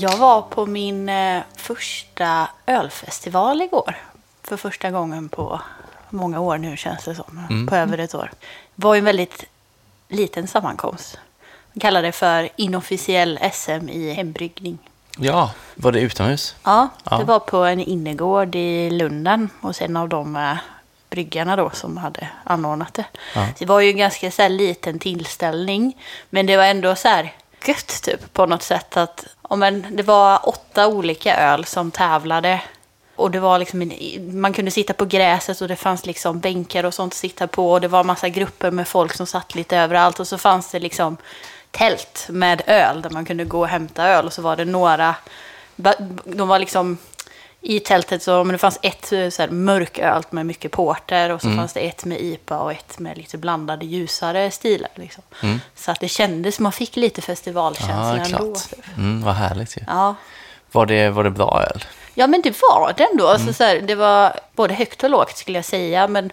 Jag var på min eh, första ölfestival igår. För första gången på många år nu känns det som. På över ett år. Det var ju en väldigt liten sammankomst. Vi kallar det för inofficiell SM i hembryggning. Ja, var det utomhus? Ja, Ja. det var på en innergård i Lunden hos en av de eh, bryggarna då som hade anordnat det. Ja. Det var ju en ganska så här, liten tillställning, men det var ändå så här gött typ på något sätt att ja, men, det var åtta olika öl som tävlade. Och det var liksom, en- man kunde sitta på gräset och det fanns liksom bänkar och sånt att sitta på. Och det var massa grupper med folk som satt lite överallt. Och så fanns det liksom tält med öl där man kunde gå och hämta öl. Och så var det några, de var liksom i tältet så men det fanns ett eh, så här, mörköl med mycket porter och så fanns det ett med IPA och ett med lite blandade ljusare stilar. Liksom. Så att det kändes, man fick lite festivalkänsla Ja, ändå. typ. Mm, vad härligt ju. Ja. Var, det, var det bra öl? Ja, men det var det ändå. Mm. Alltså, så här, det var både högt och lågt skulle jag säga. Men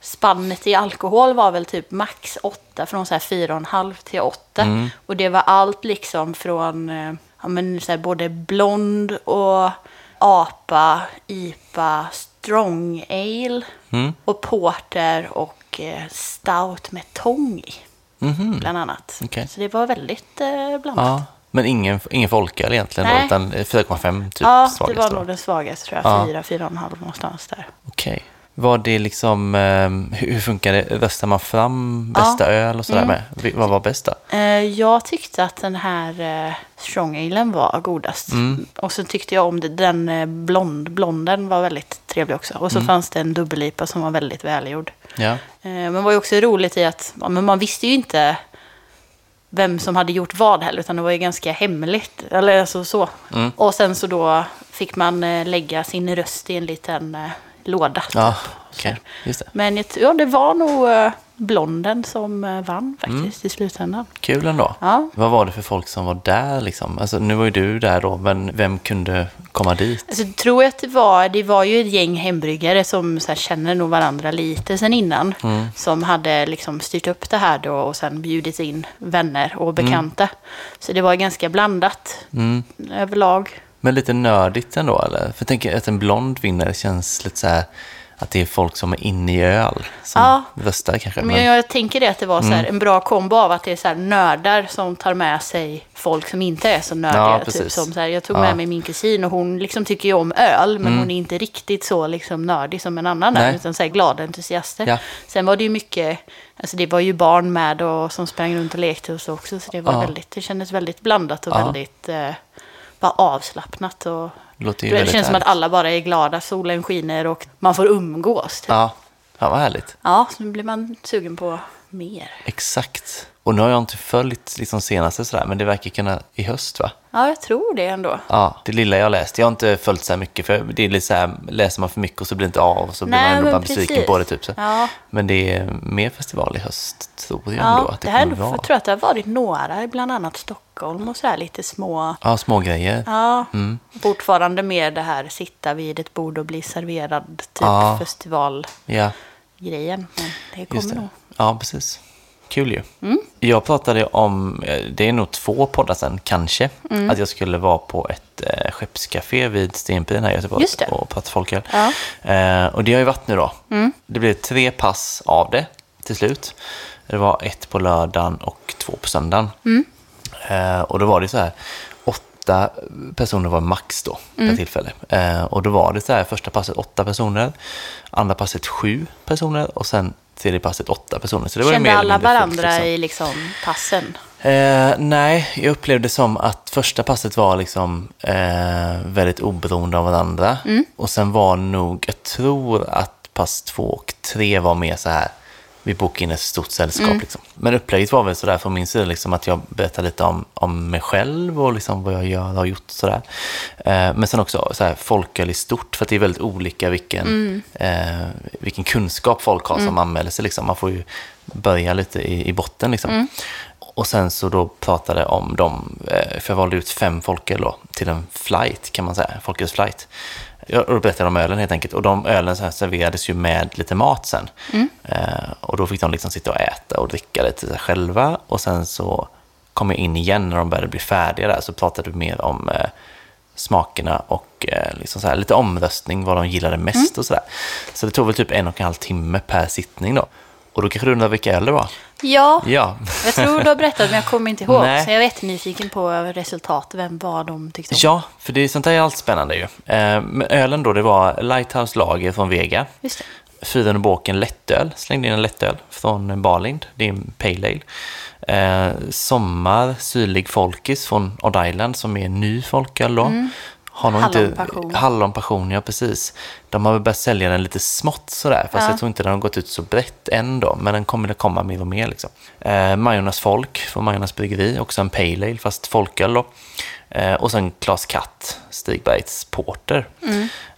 spannet i alkohol var väl typ max 8, från så här 4,5 till 8. Mm. Och det var allt liksom från eh, ja, men så här, både blond och apa, IPA, strong ale Mm. och porter och eh, stout med tång i, Mhm. bland annat. Okej. Så det var väldigt eh, blandat. Ja, men ingen, ingen folköl egentligen då, Nej. utan 4,5 typ ja, det var då. nog den svagaste tror jag. Ja. 4, 4,5 någonstans där. Okej. Var det liksom, ehm, hur, funkar det? Röstar man fram bästa öl och sådär Mm. med? Vad var bäst då? Eh, Jag tyckte att den här eh, strong alen var godast. Mm. Och så tyckte jag om det, den eh, blond, blonden var väldigt trevlig också. Och så Mm. fanns det en dubbellipa som var väldigt välgjord. Ja. Eh, Men var ju också roligt i att ja, men man visste ju inte vem som hade gjort vad heller, utan det var ju ganska hemligt. Eller alltså så. Mm. Och sen så då fick man eh, lägga sin röst i en liten eh, låda. Ja, okej. Just det. Men jag, ja, det var nog eh, blonden som eh, vann faktiskt Mm. i slutändan. Kul ändå. Ja. Vad var det för folk som var där liksom? Alltså, nu var ju du där då, men vem kunde komma dit? Alltså, tror jag att det var, det var ju ett gäng hembryggare som här, känner nog varandra lite sen innan. Mm. Som hade liksom styrt upp det här då och sen bjudit in vänner och bekanta. Så det var ganska blandat Mm. överlag. Men lite nördigt ändå, eller? För tänker att en blond vinnare känns lite så här att det är folk som är inne i öl som Ja. röstar kanske. Men Men, jag, tänker det att det var så här, Mm. en bra kombo av att det är så här nördar som tar med sig folk som inte är så nördiga. Ja, typ som så här, jag tog Ja. med mig min kusin och hon liksom tycker ju om öl men Mm. hon är inte riktigt så liksom nördig som en annan är. Nej. Utan så här glada entusiaster. Ja. Sen var det ju mycket, alltså det var ju barn med och som sprang runt och lekte och så också. Så det var väldigt, det kändes väldigt blandat och väldigt eh, bara avslappnat. Och, det det känns som att härligt. alla bara är glada, solen skiner och man får umgås. Typ. Ja, ja, vad härligt. Ja, så nu blir man sugen på mer. Exakt. Och nu har jag inte följt liksom senaste sådär, men det verkar kunna i höst va? Ja, jag tror det ändå. Ja, det lilla jag läst. Jag har inte följt så här mycket, för det är lite så här, läser man för mycket och så blir det inte av och så blir Nej, man ändå bara besviken på det typ. Så. Ja, Men det är mer festival i höst, tror jag ändå ja att det det, här, kommer jag vara. tror att det har varit några, bland annat Stockholm och så här lite små. Ja, små grejer. Ja, Mm. fortfarande mer det här sitta vid ett bord och bli serverad typ Ja. festivalgrejen. Men det kommer nog. Ja, precis. Kul ju. Mm. Jag pratade om, eh, det är nog två poddar sen, kanske, Mm. att jag skulle vara på ett eh, skeppscafé vid Stenpiren här i Göteborg och prata folköl. Ja. Eh, och det har ju varit nu då. Mm. Det blev tre pass av det till slut. Det var ett på lördagen och två på söndagen. Mm. Eh, och då var det så här, åtta personer var max då Mm. per tillfälle. Eh, och då var det så här, första passet åtta personer, andra passet sju personer och sen tredje passet åtta personer. Så det var Kände mer alla mindre fullt, varandra liksom. i liksom passen? Eh, nej, jag upplevde som att första passet var liksom eh, väldigt oberoende av varandra. Mm. Och sen var nog, jag tror att pass två och tre var mer så här, vi bokade in ett stort sällskap. Mm. Liksom. Men upplägget var väl sådär från min sida, liksom, att jag berättar lite om, om mig själv och liksom vad jag gör, har gjort sådär. Eh, men sen också så här, folköl i stort, för det är väldigt olika vilken, Mm. eh, vilken kunskap folk har som anmäler sig. Liksom. Man får ju börja lite i, i botten. Liksom. Mm. Och sen så då pratade om dem, eh, för jag valde ut fem folköl då, till en flight kan man säga, folkölsflight. Jag berättade om ölen helt enkelt. Och de ölen så serverades ju med lite mat sen. Mm. Eh, och då fick de liksom sitta och äta och dricka lite själva. Och sen så kom jag in igen när de började bli färdiga där, så pratade vi mer om eh, smakerna och eh, liksom så här, lite omröstning, vad de gillade mest Mm. och sådär. Så det tog väl typ en och en halv timme per sittning då. Och då kanske du undrar vilka det var? Ja, Ja, jag tror du har berättat men jag kommer inte ihåg. Nej. Så jag är jättenyfiken på resultatet, vem vad de tyckte om. ja för det, sånt där är alltid spännande ju. Eh, men ölen då, det var Lighthouse Lager från Vega. Just det. Fyran båken lättöl, slängde in en lättöl från Barlind, det är en Pale Ale. Eh, sommar, syrlig folkis från Odd Island som är en ny folköl då. Har nog inte, Hallonpassion. Hallonpassion, ja precis. De har väl börjat sälja den lite smått sådär, fast Ja. jag tror inte den har gått ut så brett än då, men den kommer att komma mer och mer liksom. Eh, Majornas folk från Majornas bryggeri, också en Pale Ale, fast folköl då. Eh, och sen Klas Katt, Stigbergs Porter.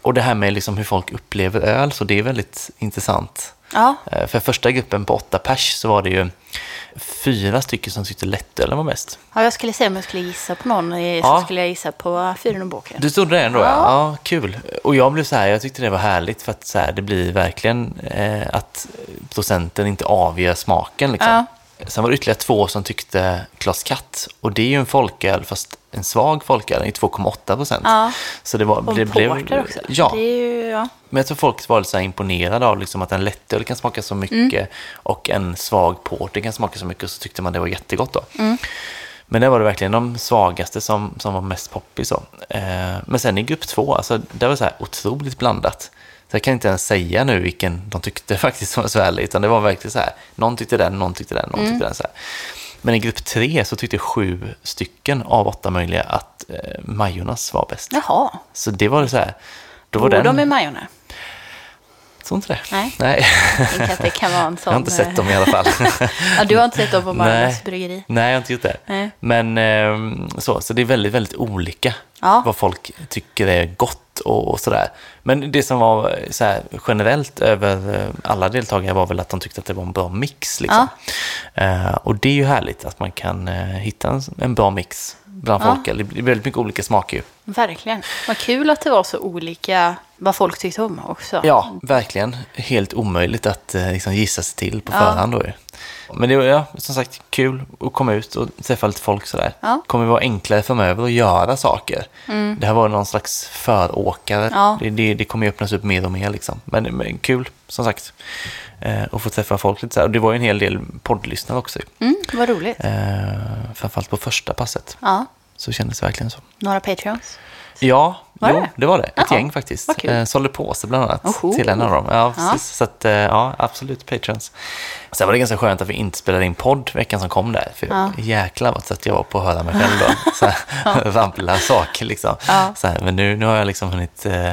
Och det här med liksom hur folk upplever öl, så det är väldigt intressant. Ja, Eh, För första gruppen på åtta pers så var det ju fyra stycken som tyckte lättölen var bäst. ja, jag skulle säga om jag skulle gissa på någon eh, Ja. så skulle jag gissa på Fyren och Båken. Du trodde det ändå? Ja. Ja. ja, kul. Och jag blev så här, jag tyckte det var härligt för att så här, det blir verkligen eh, att procenten inte avgör smaken. Liksom. Ja. Sen var det ytterligare två som tyckte Klas Katt. Och det är ju en folköl, fast en svag folköl, den är 2,8 procent. Ja. Så det var, Och det porter också. Ja, Det ju, ja. men jag tror folk var så imponerade av liksom att en lättöl kan smaka så mycket Mm. och en svag porter kan smaka så mycket och så tyckte man det var jättegott då. Mm. Men det var det verkligen de svagaste som, som var mest poppis. Eh, men sen i grupp två, alltså, det var så här otroligt blandat. Så jag kan inte ens säga nu vilken de tyckte faktiskt var så ärlig, utan det var verkligen så här, någon tyckte den, någon tyckte den, någon Mm. tyckte den. Så här. Men i grupp tre så tyckte sju stycken av åtta möjliga att eh, Majornas var bäst. Jaha. Så det var så här, då var Bor den... de i Majorna? Tror inte det. Nej. Nej. Jag tänker att det kan vara en sån... Jag har inte sett dem i alla fall. Ja, du har inte sett dem på Nej. bryggeri? Nej, jag har inte gjort det. Nej. Men eh, så, så det är väldigt, väldigt olika Ja. vad folk tycker är gott och, och sådär. Men det som var så här, generellt över eh, alla deltagare var väl att de tyckte att det var en bra mix. Liksom. Eh, och det är ju härligt att man kan eh, hitta en, en bra mix bland Ja. folk. Det blir väldigt mycket olika smaker ju. Verkligen. Vad kul att det var så olika vad folk tyckte om också. Ja, verkligen. Helt omöjligt att eh, liksom, gissa sig till på Ja. förhand då ju. Men det var ja, som sagt kul att komma ut och träffa lite folk sådär. Ja. Mm. kommer vara enklare framöver att göra saker. Det här var någon slags föråkare. Ja. Det, det, det kommer ju öppnas upp mer och mer liksom. Men, men kul, som sagt. Eh, att få träffa folk lite så här. Och det var ju en hel del poddlyssnare också. Mm, vad roligt. Eh, framförallt på första passet. Ja. Så kändes det verkligen så. Några Patreons? Ja, Var jo, det? det var det. Ett Jaha, gäng faktiskt. Eh, sålde på sig bland annat Oho. till en av dem. Ja, Ja. Så att, eh, ja, absolut Patreons. Sen var det ganska skönt att vi inte spelade in podd veckan som kom där. För Ja. jäklar vad trött jag var på att höra mig själv då. Så här, rabbla saker liksom. Ja. Så här, men nu, nu har jag liksom hunnit eh,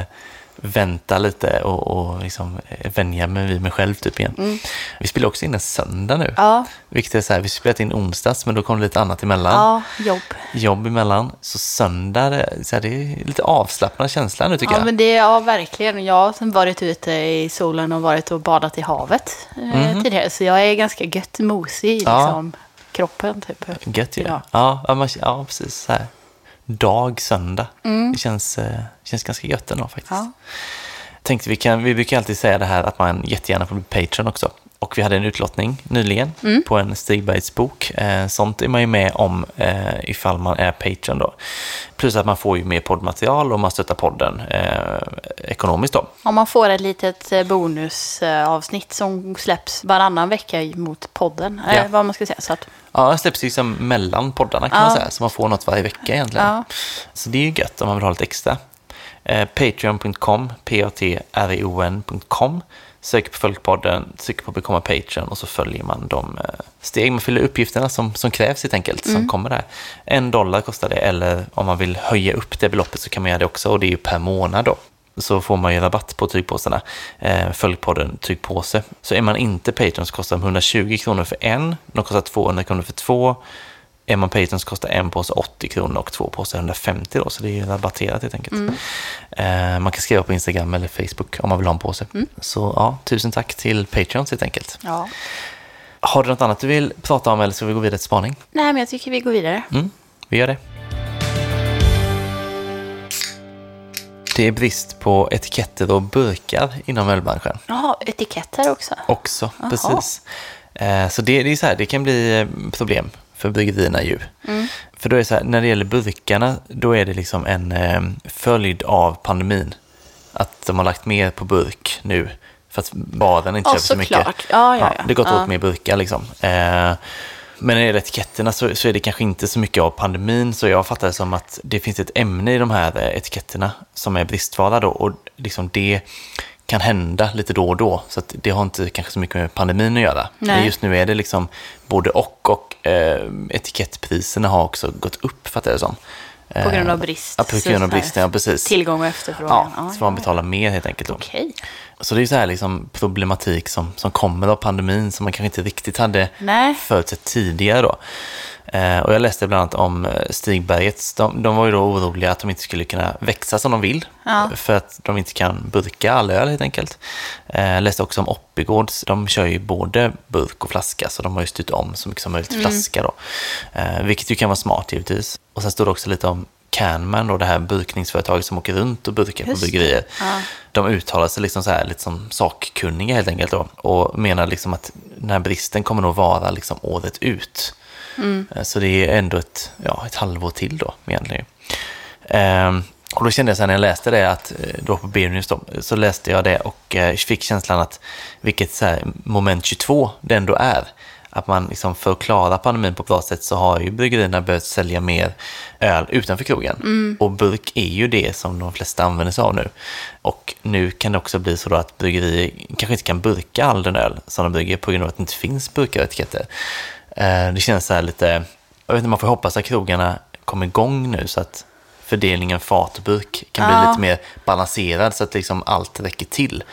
vänta lite och, och liksom eh, vänja mig vid mig själv typ igen. Vi spelar också in en söndag nu. Mm. Ja. Vilket är så här, vi spelade in onsdags men då kom det lite annat emellan Ja, jobb. jobb emellan. Så söndag, så här, det är lite avslappnad känsla nu tycker Ja, jag. men det ja, verkligen. Jag har varit ute i solen och varit och badat i havet eh, tidigare. Så jag är ganska gött mosig i Mhm. Ja. liksom, kroppen. Typ. Gött ju. Ja, ja, man, ja, precis. Så här. Dag, söndag. Mm. Det känns, eh, känns ganska gött ändå faktiskt. Ja. Tänkte vi, kan, vi brukar alltid säga det här att man jättegärna får bli Patreon också. Och vi hade en utlottning nyligen Mm. på en Stigbergs bok. Eh, sånt är man ju med om eh, ifall man är Patreon då. Plus att man får ju mer poddmaterial och man stöttar podden eh, ekonomiskt då. Om man får ett litet eh, bonusavsnitt som släpps varannan vecka mot podden. Ja. Eh, vad man ska säga. Så att, Ja, det släpps liksom mellan poddarna kan Ja. man säga, så man får något varje vecka egentligen. Ja. Så det är ju gött om man vill ha lite extra. Eh, Patreon.com, p-a-t-r-e-o-n.com. Söker på Följpodden, trycker på bekomma Patreon och så följer man de eh, steg, man fyller uppgifterna som, som krävs helt enkelt, som kommer där. En dollar kostar det, eller om man vill höja upp det beloppet så kan man göra det också, och det är ju per månad då. Så får man ju rabatt på tygpåsarna. Eh, Följpodden tygpåse. Så är man inte Patreon så kostar de 120 kronor för en, de kostar 200 kronor för två. Patreon så kostar en påse 80 kronor och två påsar 150 då, så det är ju rabatterat helt enkelt. Eh, man kan skriva på Instagram eller Facebook om man vill ha en påse. Så ja, tusen tack till Patreons helt enkelt. ja. Har du något annat du vill prata om eller ska vi gå vidare till spaning? Nej, men jag tycker vi går vidare. Mm, vi gör det. Det är brist på etiketter och burkar inom ölbranschen Jaha, etiketter också. också. Jaha. Precis. Eh, Så det, det är så här, det kan bli eh, problem för bryggerierna ju. För då är så här, när det gäller burkarna, då är det liksom en eh, följd av pandemin. Att de har lagt mer på burk nu, för att baren inte Ja, köper så mycket. såklart. Ja, ja, ja. Det har gått Ja. åt mer burkar liksom. Eh, men när det gäller etiketterna så, så är det kanske inte så mycket av pandemin, så jag fattar det som att det finns ett ämne i de här eh, etiketterna som är bristvara då, och liksom det kan hända lite då och då, så det har inte kanske så mycket med pandemin att göra. Nej. Men just nu är det liksom både och, och eh, etikettpriserna har också gått upp, fattar jag det som. På grund av Eh, brist. Ja, på grund av bristen, ja precis. Tillgång och efterfrågan. Ja, så man betala mer helt enkelt då. Okej. Så det är så här liksom problematik som, som kommer av pandemin som man kanske inte riktigt hade Nej. förutsett tidigare då. Eh, och jag läste bland annat om eh, Stigbergets. De, de var ju då oroliga att de inte skulle kunna växa som de vill. Ja. För att de inte kan burka all öl helt enkelt. Eh, jag läste också om Oppigårds. De kör ju både burk och flaska. Så de har ju styrt om så mycket som möjligt till flaska då. Vilket ju kan vara smart givetvis. Och sen står det också lite om Canman, då, det här burkningsföretaget som åker runt och burkar på Just det. bryggerier. Ja. De uttalar sig liksom så här, lite som sakkunniga helt enkelt då, och menar liksom att den här bristen kommer nog vara liksom året ut. Eh, Så det är ändå ett, ja, ett halvår till då egentligen. Ehm, och då kände jag sen när jag läste det, att eh, då på då, så läste jag det och eh, fick känslan att vilket så här, moment 22 det ändå är. Att man liksom för att klara pandemin på ett bra sätt så har ju bryggerierna börjat sälja mer öl utanför krogen. Och burk är ju det som de flesta använder sig av nu. Och nu kan det också bli så att bryggerier kanske inte kan burka all den öl som de brygger på grund av att det inte finns burkar och etiketter. Eh, Det känns så här lite, jag vet inte, man får hoppas att krogarna kommer igång nu så att fördelningen fat och burk kan bli Ja. lite mer balanserad så att liksom allt räcker till.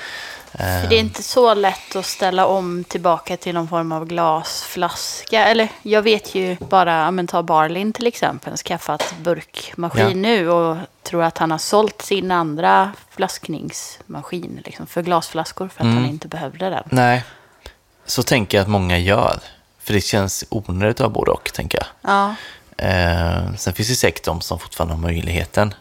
Eh, För det är inte så lätt att ställa om tillbaka till någon form av glasflaska. Eller jag vet ju bara, men ta Barlin till exempel, skaffat burkmaskin Ja. nu och tror att han har sålt sin andra flaskningsmaskin liksom, för glasflaskor för att Mm. han inte behövde den. Nej, så tänker jag att många gör. För det känns onödigt att ha både och, tänker jag. Ja, Eh, sen finns det säkert de som fortfarande har möjligheten.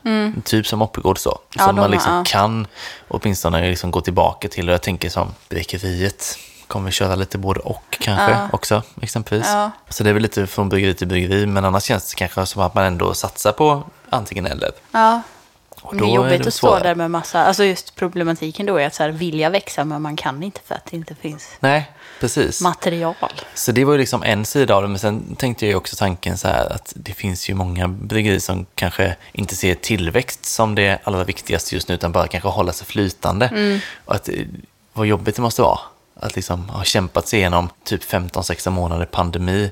Typ som Oppigård så. Mm. Ja, som man liksom ja. kan åtminstone liksom gå tillbaka till. Och jag tänker som Bryggeriet kommer vi köra lite både och kanske Ja. också exempelvis. Så det är väl lite från bryggeri till bryggeri. Men annars känns det kanske som att man ändå satsar på antingen eller. ja. Och det är är jobbigt det att stå där med massa, alltså just problematiken då är att så här, vilja växa men man kan inte för att det inte finns Nej, precis. material. Så det var ju liksom en sida av det, men sen tänkte jag också tanken så här att det finns ju många bryggerier som kanske inte ser tillväxt som det allra viktigaste just nu, utan bara kanske hålla sig flytande. Och att eh, vad jobbigt det måste vara att liksom ha kämpat sig igenom typ 15-16 månader pandemi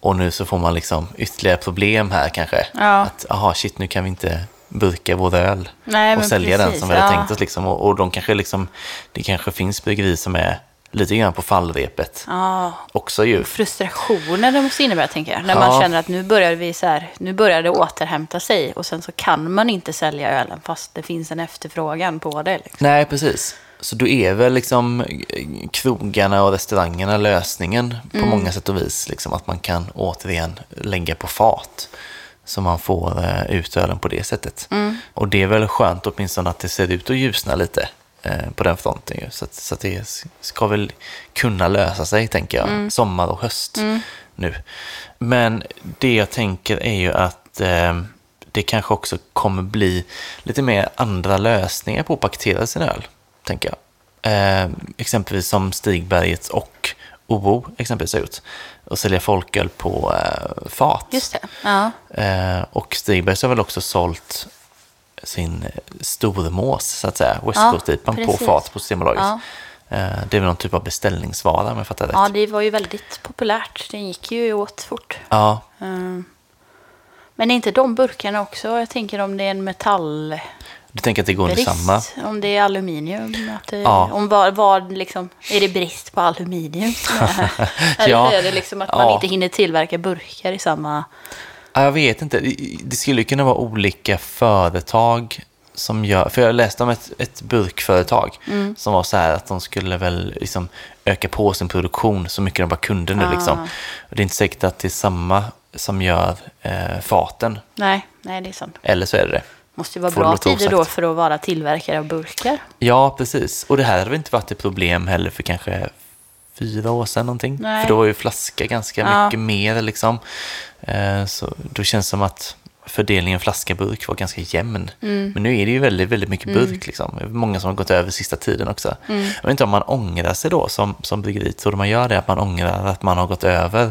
och nu så får man liksom ytterligare problem här kanske. Ja. Att, aha, shit, nu kan vi inte burka vår öl Nej, och sälja den precis, som vi hade ja. tänkt oss. Liksom. Och, och de kanske liksom, det kanske finns bryggerier som är lite grann på fallrepet Ja, också ju. frustrationen det måste innebära, tänker jag. När man Ja. känner att nu börjar vi så här, nu börjar det återhämta sig och sen så kan man inte sälja ölen fast det finns en efterfrågan på det. Liksom. Nej, precis. Så då är väl liksom krogarna och restaurangerna lösningen på Mm. många sätt och vis. Liksom att man kan återigen lägga på fat. Så man får eh, ut ölen på det sättet. Mm. Och det är väl skönt åtminstone att det ser ut att ljusna lite på den fronten. Ju. Så, att, så att det ska väl kunna lösa sig, tänker jag. Mm. Sommar och höst nu. Men det jag tänker är ju att eh, det kanske också kommer bli lite mer andra lösningar på att paketera sin öl, tänker jag. Eh, exempelvis som Stigbergets och OO exempelvis har gjort. Och sälja folköl på eh, fat. Just det. Ja. Eh, och Stigbergs har väl också sålt sin eh, stormås, så att säga, West Ja, Coast-IPan på fat på Systembolaget. Ja. Eh, det är väl någon typ av beställningsvara om jag fattar rätt. ja, det var ju väldigt populärt. Den gick ju åt fort. Ja, Mm. Men är inte de burkarna också? Jag tänker om det är en metallbrist, du tänker att det går under samma? om det är aluminium. Att det, Ja. om vad, vad liksom, är det brist på aluminium? Eller Ja. är det liksom att man Ja. inte hinner tillverka burkar i samma... Ja, jag vet inte. Det- skulle kunna vara olika företag som gör... För jag läste om ett, ett burkföretag Mm. som var så här att de skulle väl liksom öka på sin produktion så mycket de bara kunde nu. Ah. Liksom. Och det är inte säkert att det är samma som gör eh, faten. Nej, nej, det är sant. Eller så är det det. Måste ju vara Får bra tider då för att vara tillverkare av burkar. Ja, precis. Och det här hade väl inte varit ett problem heller för kanske fyra år sedan någonting. Nej. För då var ju flaska ganska Ja. mycket mer liksom. Eh, så då känns det som att fördelningen flaska-burk var ganska jämn. Mm. Men nu är det ju väldigt, väldigt mycket burk liksom. Många som har gått över sista tiden också. Mm. Jag vet inte om man ångrar sig då som, som bryggeri. Tror du man gör det? Att man ångrar att man har gått över?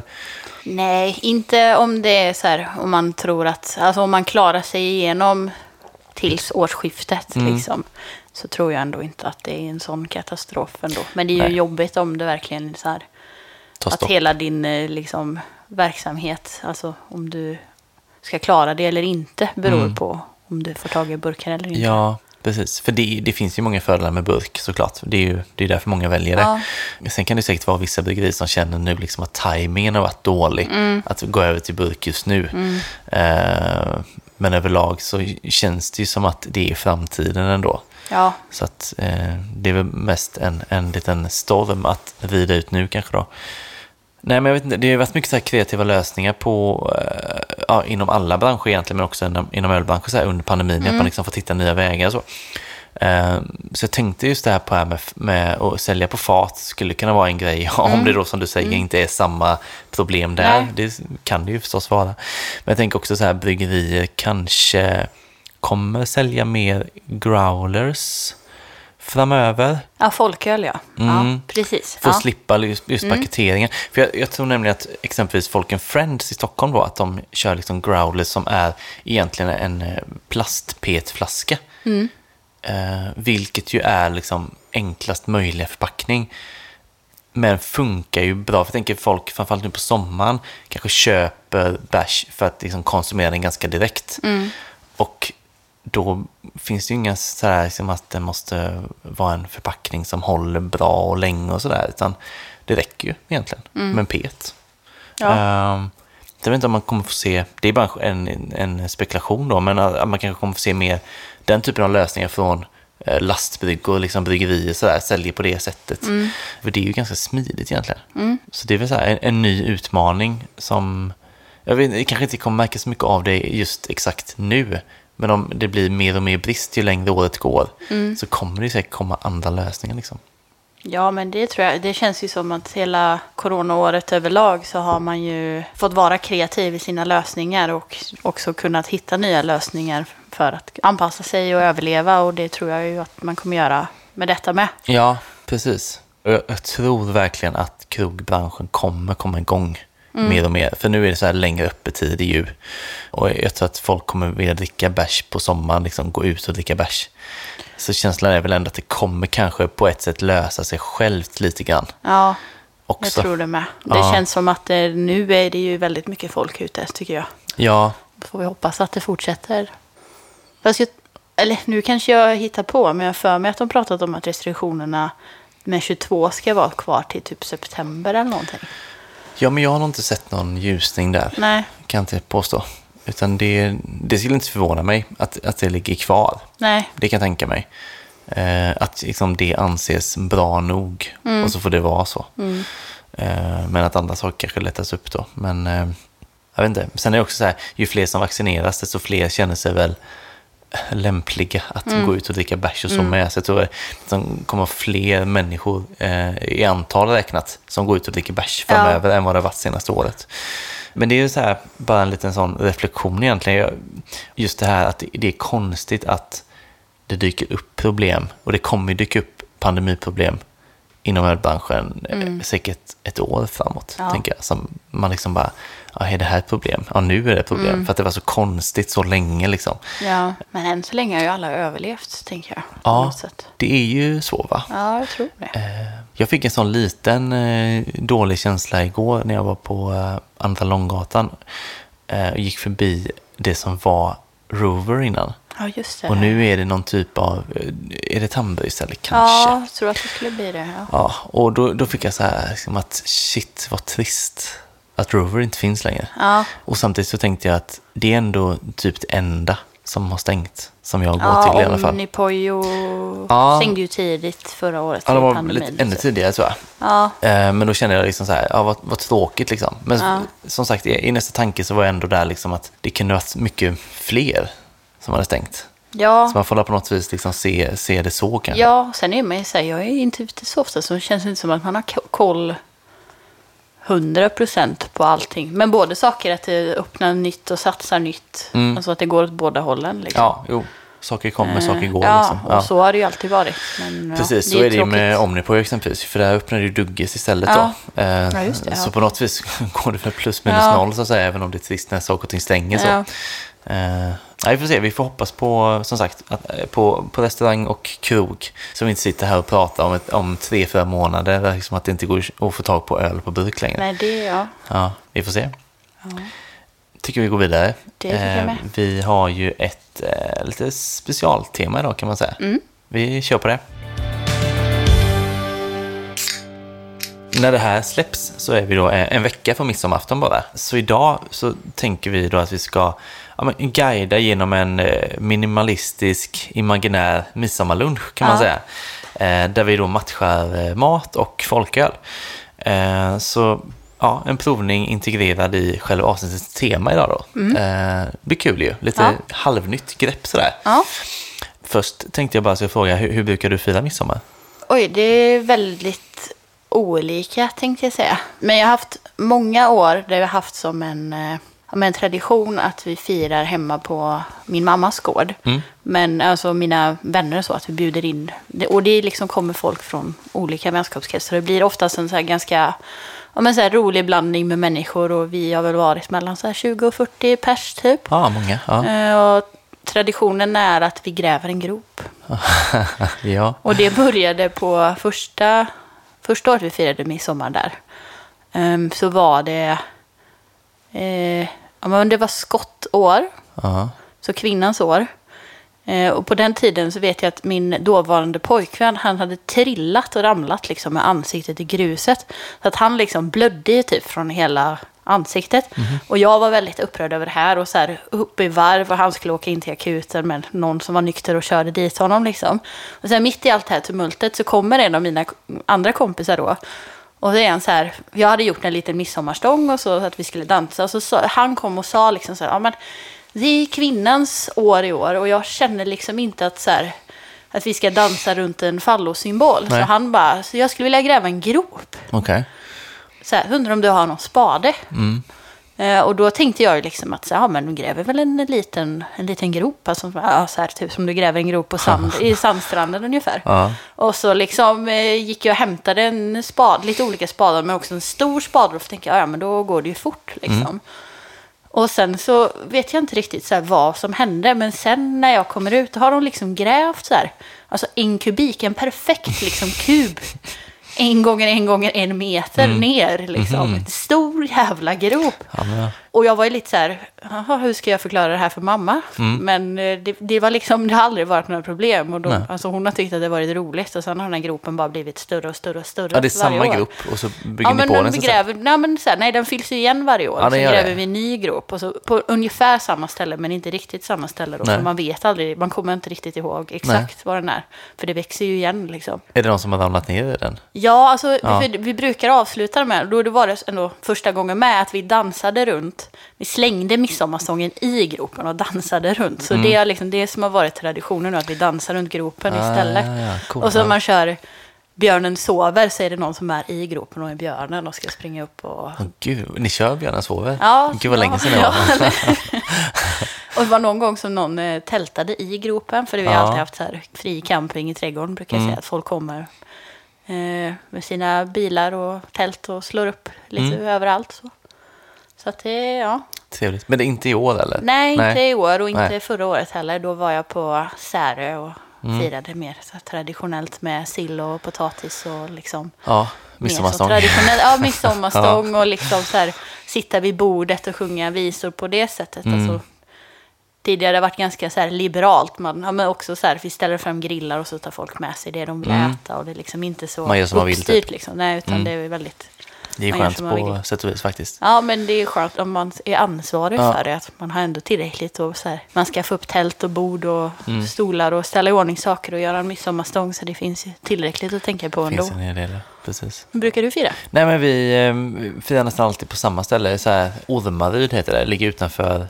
Nej, inte om det är så här, om man tror att, alltså om man klarar sig igenom tills årsskiftet Mm. liksom. Så tror jag ändå inte att det är en sån katastrof ändå. Men det är ju Nej. jobbigt om det verkligen är så här, att hela din eh, liksom, verksamhet, alltså om du ska klara det eller inte, beror Mm. på om du får tag i burkar eller inte. Ja, precis. För det, det finns ju många fördelar med burk såklart. Det är ju det är därför många väljer det. Ja. Sen kan det säkert vara vissa bryggerier som känner nu liksom att tajmingen har varit dålig. Mm. Att gå över till burk just nu. Eh, men överlag så känns det ju som att det är framtiden ändå. Ja, Så att eh, det är väl mest en, en liten storm att rida ut nu kanske då. Nej, men jag vet inte, det har varit mycket så kreativa lösningar på, eh, ja, inom alla branscher egentligen, men också inom, inom ölbranschen så här under pandemin, att man liksom får hitta nya vägar och så. Eh, så jag tänkte just det här på här med, med att sälja på fat skulle kunna vara en grej, om det då som du säger inte är samma problem där. Nej. Det kan det ju förstås vara. Men jag tänker också så här, bryggerier kanske kommer sälja mer growlers framöver. ja folköl ja. ja Mm. precis. För att Ja. slippa just, just paketeringen. För jag, jag tror nämligen att exempelvis Folken Friends i Stockholm då, att de kör liksom growlers som är egentligen en eh, plast-PET-flaska. Eh, vilket ju är liksom enklast möjliga förpackning. Men funkar ju bra, för jag tänker folk, framförallt nu på sommaren, kanske köper bärs för att liksom konsumera den ganska direkt. Och då finns det ju inga sådär liksom att det måste vara en förpackning som håller bra och länge och sådär, utan det räcker ju egentligen med en pet. Ja. Ehm, jag vet inte om man kommer få se, det är bara en, en spekulation då, men att man kanske kommer få se mer den typen av lösningar från eh, lastbryggor, liksom bryggerier sådär, säljer på det sättet. För det är ju ganska smidigt egentligen. Så det är väl så en, en ny utmaning som, jag vet kanske inte kommer märka så mycket av det just exakt nu, men om det blir mer och mer brist ju längre året går, så kommer det säkert komma andra lösningar liksom. Ja, men det tror jag. Det känns ju som att hela coronaåret överlag så har man ju fått vara kreativ i sina lösningar och också kunnat hitta nya lösningar för att anpassa sig och överleva. Och det tror jag ju att man kommer göra med detta med. Ja, precis. Jag, jag tror verkligen att krogbranschen kommer komma igång mer och mer. För nu är det så här längre öppettider ju. Och jag tror att folk kommer vilja dricka bärs på sommaren, liksom gå ut och dricka bärs. Så känslan är väl ändå att det kommer kanske på ett sätt lösa sig självt lite grann Ja, jag också. tror det med. Det Ja. känns som att det, nu är det ju väldigt mycket folk ute, tycker jag. Ja, Då får vi hoppas att det fortsätter. Fast jag, eller nu kanske jag hittar på, men jag för mig att de pratat om att restriktionerna med 22 ska vara kvar till typ september eller någonting. Ja, men jag har nog inte sett någon ljusning där. Nej, Kan jag inte påstå. Utan det, det skulle inte förvåna mig att, att det ligger kvar. nej, Det kan jag tänka mig. Eh, att liksom det anses bra nog och så får det vara så. Eh, men att andra saker kanske lättas upp då. Men eh, jag vet inte. Sen är det också så här, ju fler som vaccineras desto fler känner sig väl lämpliga att gå ut och dricka bärs och så med. Så jag tror att det kommer fler människor eh, i antal räknat som går ut och dricker bärs Ja. framöver än vad det har varit senaste året. Men det är ju så här, bara en liten sån reflektion egentligen. Just det här att det är konstigt att det dyker upp problem och det kommer dyka upp pandemiproblem inom ölbranschen mm. säkert ett år framåt, Ja. tänker jag. Som man liksom bara, ja, är det här ett problem? Ja, nu är det ett problem. För att det var så konstigt så länge liksom. ja. Men än så länge har ju alla överlevt, tänker jag. Ja, det är ju så va? Ja, jag tror det. Eh, Jag fick en sån liten eh, dålig känsla igår när jag var på eh, Andra Långgatan och gick förbi det som var Rover innan. Ja, just det. Och nu är det någon typ av, är det Tandbergställe kanske? Ja, jag tror att det skulle bli det. Ja. Ja, och då, då fick jag så här, liksom att shit vad trist att Rover inte finns längre. Ja. Och samtidigt så tänkte jag att det är ändå typ det enda som har stängt, som jag går Ja, till i alla fall. Omnipojo Ja. stängde ju tidigt förra året. Ja, de var pandemin, lite, ännu tidigare tror jag. Ja, Eh, Men då kände jag liksom så här, ja vad, vad tråkigt liksom. Men Ja. som sagt, i, nästa tanke så var jag ändå där liksom att det kunde varit mycket fler som hade stängt. Ja, Så man får på något vis liksom se, se det så kanske. ja sen är man ju så här, jag är inte ute så ofta så det känns inte som att man har ko- koll 100% på allting. Men både saker att det öppnar nytt och satsar nytt. Mm. Alltså att det går åt båda hållen. Liksom. Ja, jo. Saker kommer, saker går. Ja, liksom. och så har det ju alltid varit. Men, Precis, ja, så är det ju med. Omnipoy exempelvis. För där öppnade ju Dugges istället Ja. då. Eh, Ja, just det, ja. Så på något vis går det för plus minus Ja. noll så att säga, även om det är trist när saker och ting stänger. Så. Ja. Eh, nej, vi får se, vi får hoppas på, som sagt, att, eh, på, på restaurang och krog. Så vi inte sitter här och pratar om, ett, om tre, fyra månader, liksom att det inte går att få tag på öl på burk längre. Nej, det, ja. Ja, vi får se. Tycker vi går vidare. Eh, Det tycker jag med. vi har ju ett eh, lite specialtema idag kan man säga. Mm. Vi kör på det. När det här släpps så är vi då en en vecka från midsommarafton bara. Så idag så tänker vi då att vi ska ja, men, guida genom en eh, minimalistisk, imaginär midsommarlunch kan man Ja. säga. Eh, där vi då matchar eh, mat och folköl. Eh, så ja, en provning integrerad i själva avsnittets tema idag då. Mm. Eh, det blir kul ju. Lite Ja. halvnytt grepp sådär. ja. Först tänkte jag bara ska fråga, hur, hur brukar du fira midsommar? Oj, det är väldigt olika tänkte jag säga. Men jag har haft många år där vi har haft som en, eh, men en tradition att vi firar hemma på min mammas gård. Mm. Men alltså mina vänner och så, att vi bjuder in. Och det liksom kommer folk från olika vänskapskretsar. Det blir oftast en så här ganska ja, men så här rolig blandning med människor. Och vi har väl varit mellan så här 20 och 40 pers typ. Ja, många. Ja. Eh, Och traditionen är att vi gräver en grop. ja. Och det började på första, första året vi firade midsommar där. Ehm, så var det, eh, ja, men det var skottår, ja. så kvinnans år. Eh, och på den tiden så vet jag att min dåvarande pojkvän, han hade trillat och ramlat liksom med ansiktet i gruset. Så att han liksom blödde typ från hela ansiktet. Och jag var väldigt upprörd över det här och så här uppe i varv och han skulle åka in till akuten med någon som var nykter och körde dit honom liksom. Och sen mitt i allt det här tumultet så kommer en av mina andra kompisar då. Och det är han så här, jag hade gjort en liten midsommarstång och så att vi skulle dansa. Och så sa, han kom och sa liksom så här, ja men det är kvinnans år i år och jag känner liksom inte att så här, att vi ska dansa runt en fallosymbol. Så han bara, så jag skulle vilja gräva en grop. Okej. Så här, undrar om du har någon spade? Eh, och då tänkte jag liksom att så ja, men du gräver väl en liten, en liten grop. Alltså, ja, så här, typ som du gräver en grop på sand, i sandstranden ungefär. Ja. Och så liksom eh, gick jag och hämtade en spad, lite olika spadar, men också en stor spade. Och så tänkte jag, ja men då går det ju fort liksom. Och sen så vet jag inte riktigt så vad som hände, men sen när jag kommer ut då har de liksom grävt så här, alltså en kubik, en perfekt liksom kub. En gånger en gånger en meter ner liksom. En stor jävla grop. Ja, men. Och jag var ju lite så här, "Jaha, hur ska jag förklara det här för mamma? Men eh, det, det var liksom, det har aldrig varit några problem. Och då, Nej. alltså hon har tyckt att det varit roligt och sen har den här gropen bara blivit större och större och större ja, det är samma år. grupp och så bygger Ja, ni på den den. så att gräver, nej, men så här, nej, den fylls ju igen varje år. Ja, så gräver det. vi en ny grop och så på ungefär samma ställe, men inte riktigt samma ställe. Då, Nej. för man vet aldrig, man kommer inte riktigt ihåg exakt var den är. För det växer ju igen liksom. Är det någon som har ramlat ner i den? Ja, alltså Ja. Vi, vi brukar avsluta med, då det var det ändå första gången med att vi dansade runt. Vi slängde midsommarstången i gropen och dansade runt. Så det är liksom det som har varit traditionen nu, att vi dansar runt gropen Mm. Ah, istället. ja, ja, coolt, och så ja. man kör Björnen sover så är det någon som är i gropen och är björnen och ska springa upp och... Åh gud, ni kör Björnen sover? Ja, Gud vad ja, länge sedan det ja, var. Och det var någon gång som någon eh, tältade i gropen, för vi har Ja. alltid haft så här fri camping i trädgården, brukar jag Mm. säga. Att folk kommer eh, med sina bilar och tält och slår upp lite Mm. överallt. Så, så att det, ja. Trevligt. Men det är inte i år eller? Nej, inte i år och inte Nej. förra året heller. Då var jag på Särö och Mm. firade mer så traditionellt med sill och potatis och liksom Ja, midsommarstång. Ja, midsommarstång och liksom så här, sitta vid bordet och sjunga visor på det sättet. Mm. Alltså, tidigare har det varit ganska så här liberalt. Man, ja, men också så här, vi ställer fram grillar och så tar folk med sig det de vill Mm. äta. Och det är liksom inte så Man gör som man vill, uppstyrt typ. liksom. Nej, utan Mm. det är väldigt... Det är man skönt på sätt och vis faktiskt. Ja, men det är skönt om man är ansvarig Ja. för det. Att man har ändå tillräckligt och så här, man ska få upp tält och bord och Mm. stolar och ställa i ordning saker och göra en midsommarstång. Så det finns tillräckligt att tänka på Det ändå. finns en hel del, precis. Hur brukar du fira? Nej men vi eh, firar nästan alltid på samma ställe. Så här, Ormaryd heter det, ligger utanför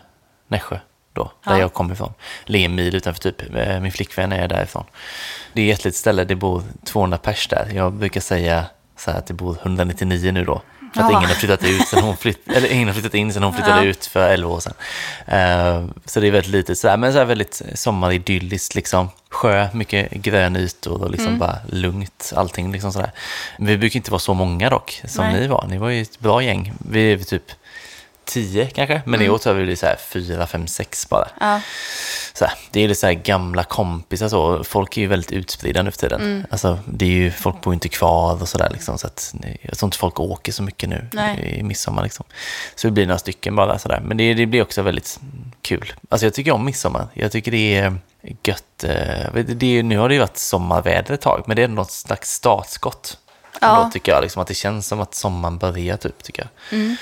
Nässjö. då, där Ja. jag kommer ifrån. Det är en mil utanför typ, eh, min flickvän är därifrån. Det är ett jättelitet ställe, det bor 200 pers där. Jag brukar säga så här det bor 199 nu då. För att Ja. ingen har flyttat ut sen hon flytt, eller ingen har flyttat in sen hon flyttade Ja. ut för 11 år sedan. Eh, så det är väldigt litet sådär, men så här väldigt sommaridylliskt liksom. Sjö, mycket grönytor och liksom Mm. bara lugnt allting liksom sådär. Vi brukar inte vara så många dock, som Nej. ni var. Ni var ju ett bra gäng. Vi är typ 10 kanske, men i år tror jag vi blir så här 4, 5, 6 bara. Ja. Så här, det är lite så här gamla kompisar så. Folk är ju väldigt utspridda nu för tiden. Mm. Alltså, det är ju, folk bor inte kvar och sådär liksom. Så att, jag tror inte folk åker så mycket nu Nej. i midsommar liksom. Så det blir några stycken bara sådär. Men det, det blir också väldigt kul. Alltså jag tycker om midsommar. Jag tycker det är gött. eh, det, är- nu har det ju varit sommarväder ett tag, men det är något slags startskott. Ja. Då tycker jag liksom att det känns som att sommaren börjar typ, tycker jag. Mm.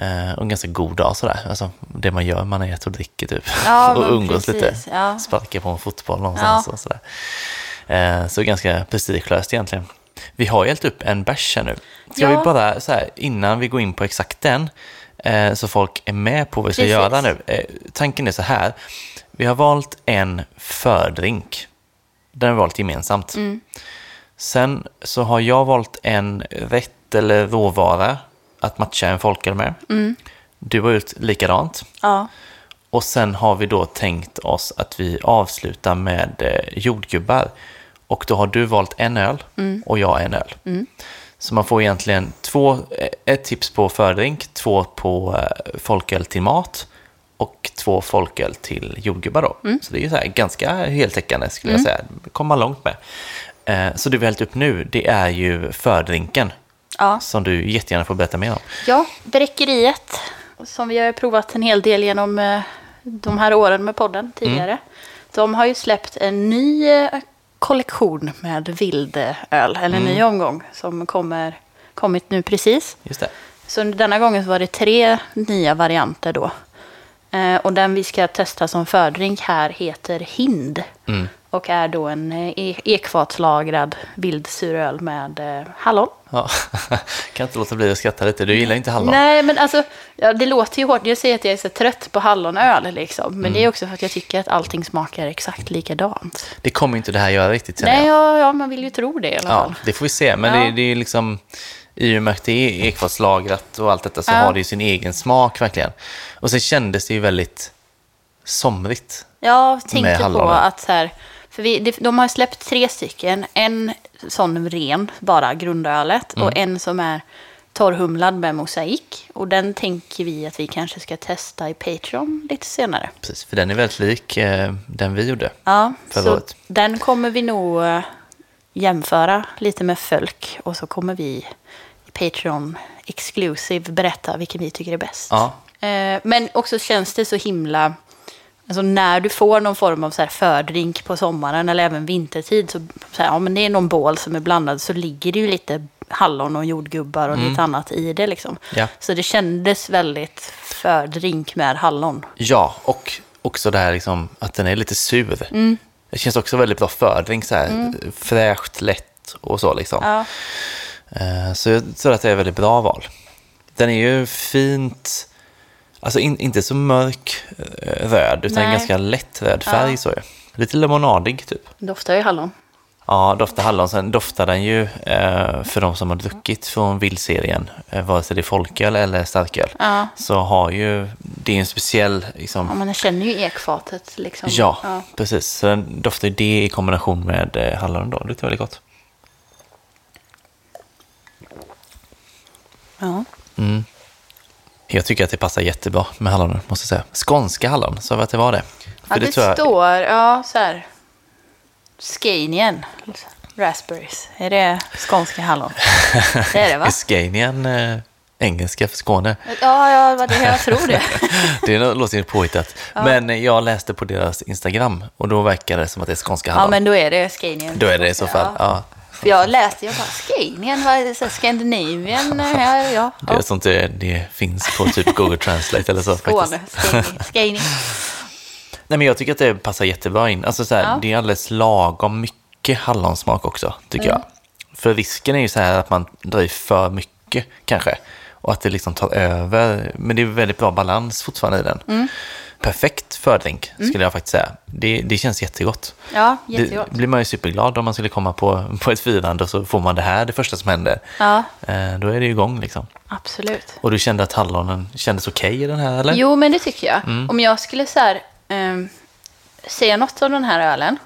Eh, och en ganska god dag sådär. Alltså, det man gör, man äter och dricker typ. Ja, och umgås precis, lite. ja. Sparka på en fotboll någonstans och sådär. Eh, så ganska prestigelöst egentligen. Vi har hällt upp en bärs här nu. Ska Ja. vi bara, så här, innan vi går in på exakt den, eh, så folk är med på vad vi ska Precis. göra nu. Eh, tanken är så här, vi har valt en fördrink. Den har vi valt gemensamt. Mm. Sen så har jag valt en rätt eller råvara att matcha en folköl med. Mm. Du har gjort likadant. Ja. Och sen har vi då tänkt oss att vi avslutar med eh, jordgubbar. Och då har du valt en öl och jag en öl. Så man får egentligen två, eh, ett tips på fördrink, två på eh, folköl till mat och två folköl till jordgubbar då. Så det är ju så ganska heltäckande skulle jag säga. Det kommer man långt med. Så det vi har hällt upp nu, det är ju fördrinken. Ja. Som du jättegärna får berätta mer om. Ja, Bräckeriet, som vi har provat en hel del genom eh, de här åren med podden tidigare. De har ju släppt en ny eh, kollektion med vildöl, eller en ny omgång som kommer, kommit nu precis. Just det. Så denna gången var det tre nya varianter då. Eh, och den vi ska testa som fördrink här heter Hind. Mm. Och är då en eh, e- ekfatslagrad vildsuröl med eh, hallon. Ja. kan inte låta bli att skratta lite. Du gillar inte hallon. Nej, men alltså, ja, det låter ju hårt. Jag säger att jag är så trött på hallonöl, liksom. Men det är också för att jag tycker att allting smakar exakt likadant. Det kommer inte det här göra riktigt känner Nej, ja, ja, man vill ju tro det i alla Ja, fall. det får vi se. Men Ja. det, det är liksom, i och med att det är ekfatslagrat och allt detta så Ja. har det ju sin egen smak verkligen. Och sen kändes det ju väldigt somrigt. Jag Med tänkte på att så här, för vi, de har släppt tre stycken. En sån ren, bara grundölet, Mm. och en som är torrhumlad med mosaik. Och den tänker vi att vi kanske ska testa i Patreon lite senare. Precis, för den är väldigt lik eh, den vi gjorde. Ja, Förra så året. den kommer vi nog eh, jämföra lite med Fölk och så kommer vi i Patreon exclusive berätta vilken vi tycker är bäst. Ja, Eh, Men också känns det så himla... Alltså när du får någon form av så fördrink på sommaren eller även vintertid så, så här, ja, men det är någon bål som är blandad så ligger det ju lite hallon och jordgubbar och lite annat i det liksom. Ja. Så det kändes väldigt fördrink med hallon. ja och också det här liksom, att den är lite sur. Mm. Det känns också väldigt bra fördrink, så här, fräscht, lätt och så liksom. Ja, Eh, Så jag tror att det är ett väldigt bra val. Den är ju fint, alltså in, inte så mörk eh, röd, utan Nej. ganska lätt röd färg Ja. så är. Lite lemonadig typ. doftar ju hallon. Ja, doftar hallon. Sen doftar den ju eh, för de som har druckit från vildserien, eh, vare sig det är folköl eller starköl, Ja. så har ju, det är en speciell, liksom, Ja, man känner ju ekfatet liksom. ja, precis. Så den doftar ju det i kombination med eh, hallon då. Det luktar väldigt gott. Ja. Mm. Jag tycker att det passar jättebra med hallonen, måste jag säga. Skånska hallon, sa vi att det var det? Ja, det, tror jag- står, ja, så här. Scanian. Raspberries. Är det skånska hallon? Det är det va? Är Scanian eh, engelska för Skåne? Ja, ja, det, jag tror det. Det låter ju påhittat. Men jag läste på deras Instagram och då verkar det som att det är skånska Ja, hallon. men då är det Scanian. Då är det i så fall, ja. För jag läste, jag bara, Scanian, vad Scandinavian? Ja, ja. Det är sånt det, det finns på typ Google Translate eller så. Skåne. Scania. Nej, men jag tycker att det passar jättebra in. Alltså, så här, Ja. Det är alldeles lagom mycket hallonsmak också, tycker Mm. jag. För risken är ju så här att man drar i för mycket kanske. Och att det liksom tar över. Men det är väldigt bra balans fortfarande i den. Mm. Perfekt fördrink, skulle jag faktiskt säga. Det, det känns jättegott. Ja, Det jättegott. blir man ju superglad om man skulle komma på, på ett firande och så får man det här det första som händer. Ja, Eh, då är det ju igång liksom. absolut. Och du kände att hallonen kändes okej i den här eller? Jo, men det tycker jag. Om jag skulle så här, ehm, säga något om den här ölen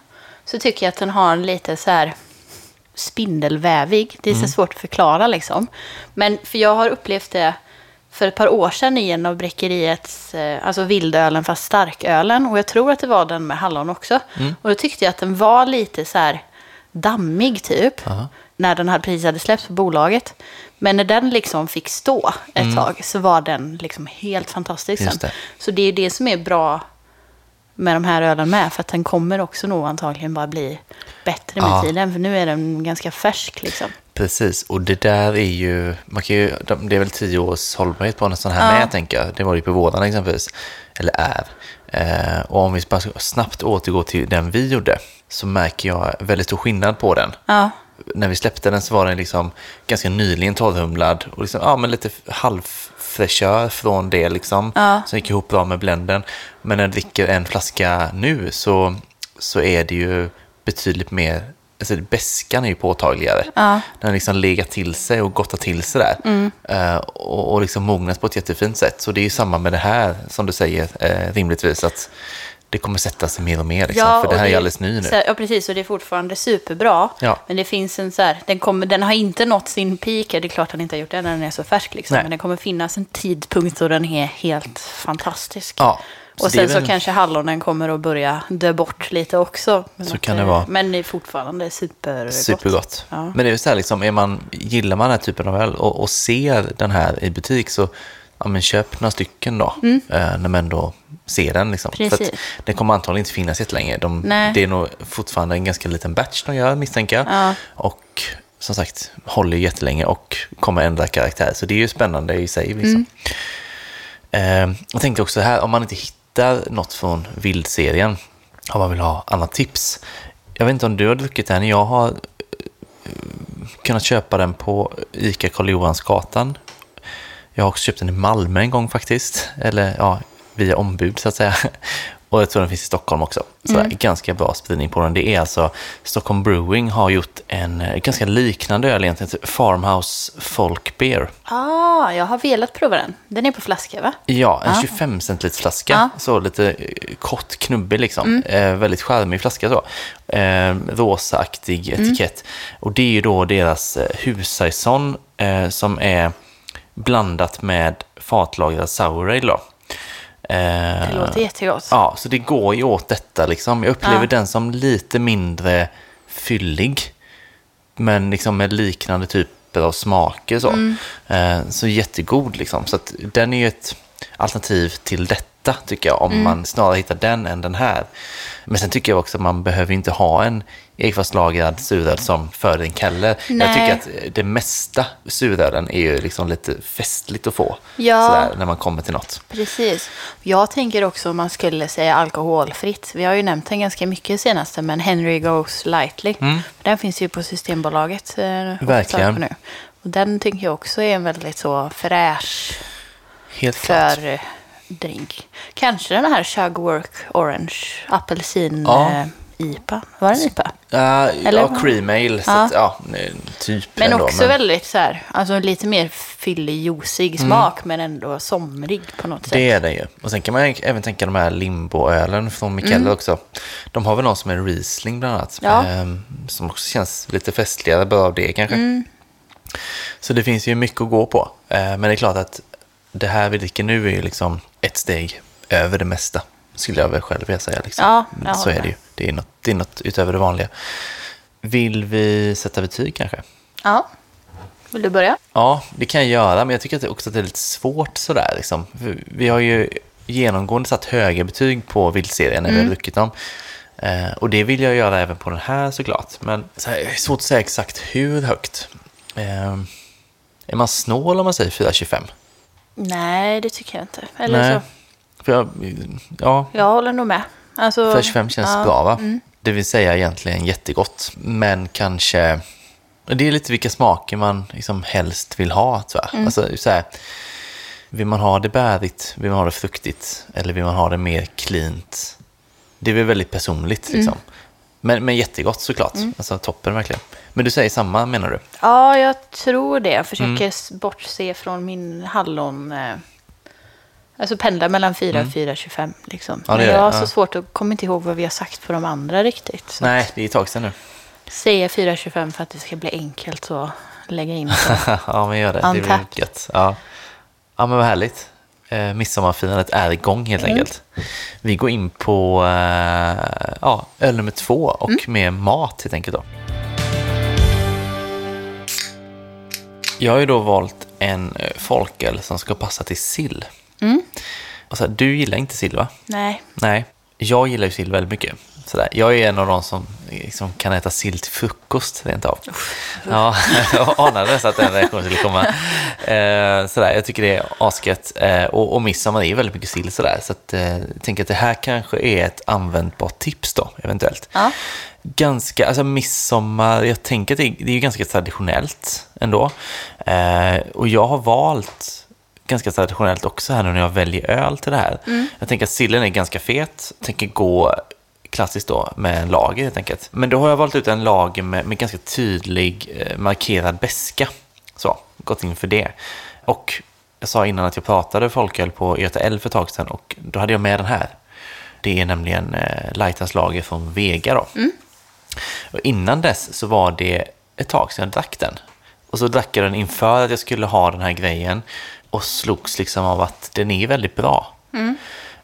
så tycker jag att den har en lite så här spindelvävig. Det är så svårt att förklara liksom. Men för jag har upplevt det för ett par år sedan i en av bräckeriets, eh, alltså vildölen fast starkölen. Och jag tror att det var den med hallon också. Och då tyckte jag att den var lite så här dammig typ. Aha. När den precis hade släppts på bolaget. Men när den liksom fick stå ett tag så var den liksom helt fantastisk. Just sen. det. Så det är det som är bra med de här ölen med. För att den kommer också nog antagligen bara bli bättre med Ja. tiden. För nu är den ganska färsk liksom. Precis, och det där är ju, man kan ju, de- det är väl tio års hållbarhet på en sån här Ja. med, tänker jag. Det var det ju på vården exempelvis, eller är. Eh, och om vi bara snabbt återgår till den vi gjorde, så märker jag väldigt stor skillnad på den. Ja, När vi släppte den så var den liksom ganska nyligen torrhumlad och liksom, ja, men lite halvfräschör från det liksom. Ja. Som gick ihop bra med blenden. Men när jag dricker en flaska nu så, så är det ju betydligt mer, alltså bäskan är ju påtagligare. Ja. Den har liksom legat till sig och gottat till sig där. Mm. Eh, och, och liksom mognat på ett jättefint sätt. Så det är ju samma med det här, som du säger, eh, rimligtvis, att det kommer sätta sig mer och mer. Liksom, för det här är ju alldeles ny nu. här- Ja, precis. Och det är fortfarande superbra. Ja. Men det finns en så här, den, kommer, den har inte nått sin peak. Det är klart den inte har gjort det när den är så färsk. Liksom. Men det kommer finnas en tidpunkt då den är helt fantastisk. Ja, och det sen så väl- kanske hallonen kommer att börja dö bort lite också. Men Så kan det vara. Men det är fortfarande supergott. Supergott. Ja. Men det är så här, liksom, är man, gillar man den här typen av öl och, och ser den här i butik så ja, men köp några stycken då, eh, när man ändå ser den. Liksom. För Mm. Precis. att den kommer antagligen inte finnas jättelänge. De, Nej. det är nog fortfarande en ganska liten batch de gör, misstänker jag. Ja. Och som sagt, håller ju jättelänge och kommer ändra karaktär. Så det är ju spännande i sig. Liksom. Mm. Eh, jag tänkte också här, om man inte hittar något från vildserien, om man vill ha annat tips. Jag vet inte om du har druckit den, jag har eh, kunnat köpa den på ICA Karl Johansgatan. Jag har också köpt den i Malmö en gång faktiskt, eller ja, via ombud så att säga. Och jag tror den finns i Stockholm också. Så Mm. ganska bra spridning på den. Det är alltså, Stockholm Brewing har gjort en eh, ganska liknande öl egentligen, till Farmhouse Folk Beer. Ah, jag har velat prova den. Den är på flaska va? Ja, en Ja. 25 centiliters flaska. Ja. Så lite eh, kort, knubbig liksom. Eh, väldigt charmig flaska så. Eh, rosaaktig etikett. Och det är ju då deras eh, hussaison eh, som är blandat med fatlagrad sour ale då. Eh, Det låter jättegott. Ja, så det går ju åt detta liksom. Jag upplever Ja. den som lite mindre fyllig. Men liksom med liknande typer av smaker så. Mm. Eh, så jättegod liksom. Så den är ju ett alternativ till detta tycker jag. Om Mm. man snarare hittar den än den här. Men sen tycker jag också att man behöver inte ha en ekfatslagrad suröl som fördrink heller. Jag Nej. tycker att det mesta surölen är ju liksom lite festligt att få. Ja. Sådär, när man kommer till något. Precis. Jag tänker också om man skulle säga alkoholfritt. Vi har ju nämnt den ganska mycket senaste, men Henry Goes Lightly. Den finns ju på Systembolaget. Eh, Verkligen. Nu. Och den tycker jag också är en väldigt så fräsch Helt klart. för eh, drink. Kanske den här Chugwork Orange apelsin Ja. eh, IPA. Var det en IPA? Ja, Eller ja, cream ale. Så Ja. ja, typ Men ändå, också väldigt så här, alltså lite mer fyllig, juicig smak, men ändå somrig på något sätt. Mm. Det är det ju. Och sen kan man även tänka de här limboölen från Mikkeller också. De har väl någon som är Riesling bland annat. Mm. Ja. ehm, som också känns lite festligare, bara av det kanske. Mm. Så det finns ju mycket att gå på. Eh, men det är klart att det här vi dricker nu är ju liksom ett steg över det mesta. Skulle jag väl själv vilja säga. Liksom. Ja, jag Så är det ju. Det är, något, det är något utöver det vanliga. Vill vi sätta betyg kanske? Ja. Vill du börja? Ja, det kan jag göra, men jag tycker att det också att det är lite svårt sådär. Liksom. Vi har ju genomgående satt höga betyg på vildserien när vi har druckit dem. Eh, och det vill jag göra även på den här såklart. Men så här, det är svårt att säga exakt hur högt. Eh, är man snål om man säger 4,25? Nej, det tycker jag inte. Eller Nej. så. För jag, ja, Jag håller nog med. Alltså, 4,25 känns ja, bra va? Det vill säga egentligen jättegott. Men kanske... Det är lite vilka smaker man liksom helst vill ha, tror jag. Alltså, så här, Vill man ha det bärigt, vill man ha det fruktigt eller vill man ha det mer cleant? Det är väl väldigt personligt liksom. Men, men jättegott såklart. Alltså toppen verkligen. Men du säger samma menar du? Ja, jag tror det. Jag försöker s- bortse från min hallon... Eh, alltså pendla mellan 4 och 4,25 liksom. Mm. Ja, det Men är jag har ja. så svårt att komma inte ihåg vad vi har sagt på de andra riktigt. Så Nej, det är ett tag sedan nu. säger 4,25 för att det ska bli enkelt att lägga in. ja, men gör det. Det blir Untapped. gött. Ja. ja, men vad härligt. Eh, midsommarfirandet är igång helt enkelt. Vi går in på eh, ja, öl nummer två och med mat helt enkelt. Då. Jag har ju då valt en eh, folköl som ska passa till sill. Och så här, du gillar inte sill va? Nej, Nej, jag gillar ju sill väldigt mycket. Sådär. Jag är en av de som liksom kan äta sill till frukost rent av. Ja, jag anade nästan att den reaktionen skulle komma. Eh, sådär, jag tycker det är asgött. Eh, och, och midsommar är väldigt mycket sill sådär. Så att, eh, jag tänker att det här kanske är ett användbart tips då, eventuellt. Ja. Ganska, alltså midsommar, jag tänker att det, det är ju ganska traditionellt ändå. Eh, och jag har valt ganska traditionellt också här nu när jag väljer öl till det här. Jag tänker att sillen är ganska fet. Jag tänker gå klassiskt då med en lager helt enkelt. Men då har jag valt ut en lager med, med ganska tydlig eh, markerad beska. Så, gått in för det. Och jag sa innan att jag pratade folköl på Göta älv för ett tag sedan och då hade jag med den här. Det är nämligen eh, lager från Vega då. Och innan dess så var det ett tag sedan jag drack den. Och så drack jag den inför att jag skulle ha den här grejen och slogs liksom av att den är väldigt bra.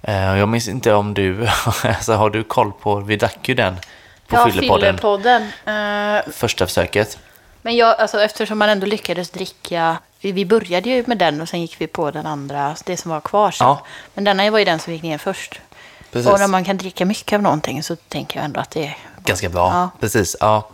Eh, och Jag minns inte om du, alltså har du koll på, vi drack ju den på ja, fyllepodden fyllepodden. Eh, första försöket. men jag, alltså, eftersom man ändå lyckades dricka... Vi, vi började ju med den och sen gick vi på den andra, det som var kvar sen. Ja. Men denna var ju den som gick ner först. Precis. Och när man kan dricka mycket av någonting så tänker jag ändå att det är... Ganska bra, Ja. precis. Ja.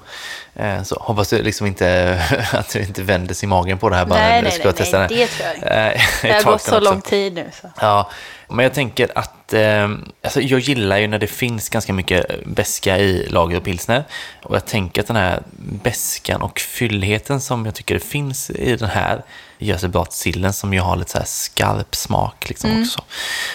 Eh, Så hoppas du liksom inte att du inte vändes i magen på det här bara Nej, när du nej, ska nej, testa nej, det tror jag inte. Eh, Det har gått så också. lång tid nu. Så. Ja, men jag tänker att eh, alltså jag gillar ju när det finns ganska mycket beska i lager och pilsner. Och jag tänker att den här beskan och fylligheten som jag tycker det finns i den här gör sig bra till sillen som ju har lite så här skarp smak liksom också.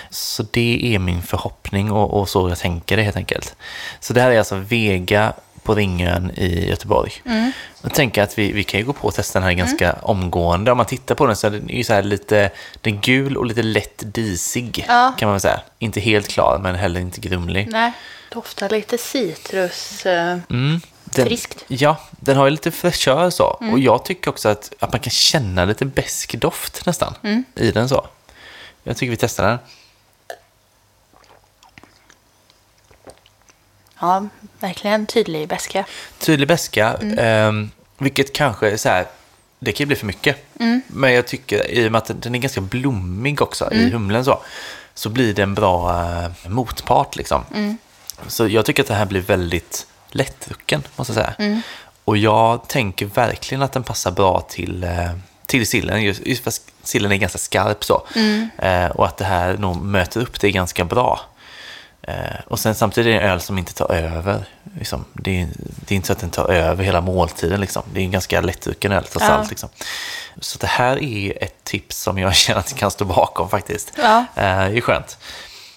Så det är min förhoppning och, och så jag tänker det helt enkelt. Så det här är alltså Vega på Ringön i Göteborg. Jag tänker att vi, vi kan ju gå på och testa den här ganska omgående. Om man tittar på den så är den ju så lite den gul och lite lätt disig Ja. kan man säga. Inte helt klar men heller inte grumlig. Nej, doftar lite citrus. eh, Mm. Den, Friskt. Ja, den har ju lite fräschör så. Och jag tycker också att, att man kan känna lite besk doft nästan i den så. Jag tycker vi testar den. Ja, verkligen tydlig beska. Tydlig beska, ehm, vilket kanske är så här, det kan ju bli för mycket. Men jag tycker, i och med att den är ganska blommig också i humlen så, så blir det en bra eh, motpart liksom. Så jag tycker att det här blir väldigt lättdrucken, måste jag säga. Och jag tänker verkligen att den passar bra till, eh, till sillen, just, just för att sillen är ganska skarp så. Eh, och att det här nog möter upp det ganska bra. Eh, och sen samtidigt är det en öl som inte tar över. Liksom. Det, är, det är inte så att den tar över hela måltiden. Liksom. Det är en ganska lättdrucken öl trots Ja. allt. Liksom. Så det här är ett tips som jag känner att jag kan stå bakom faktiskt. Ja. Eh, det är skönt.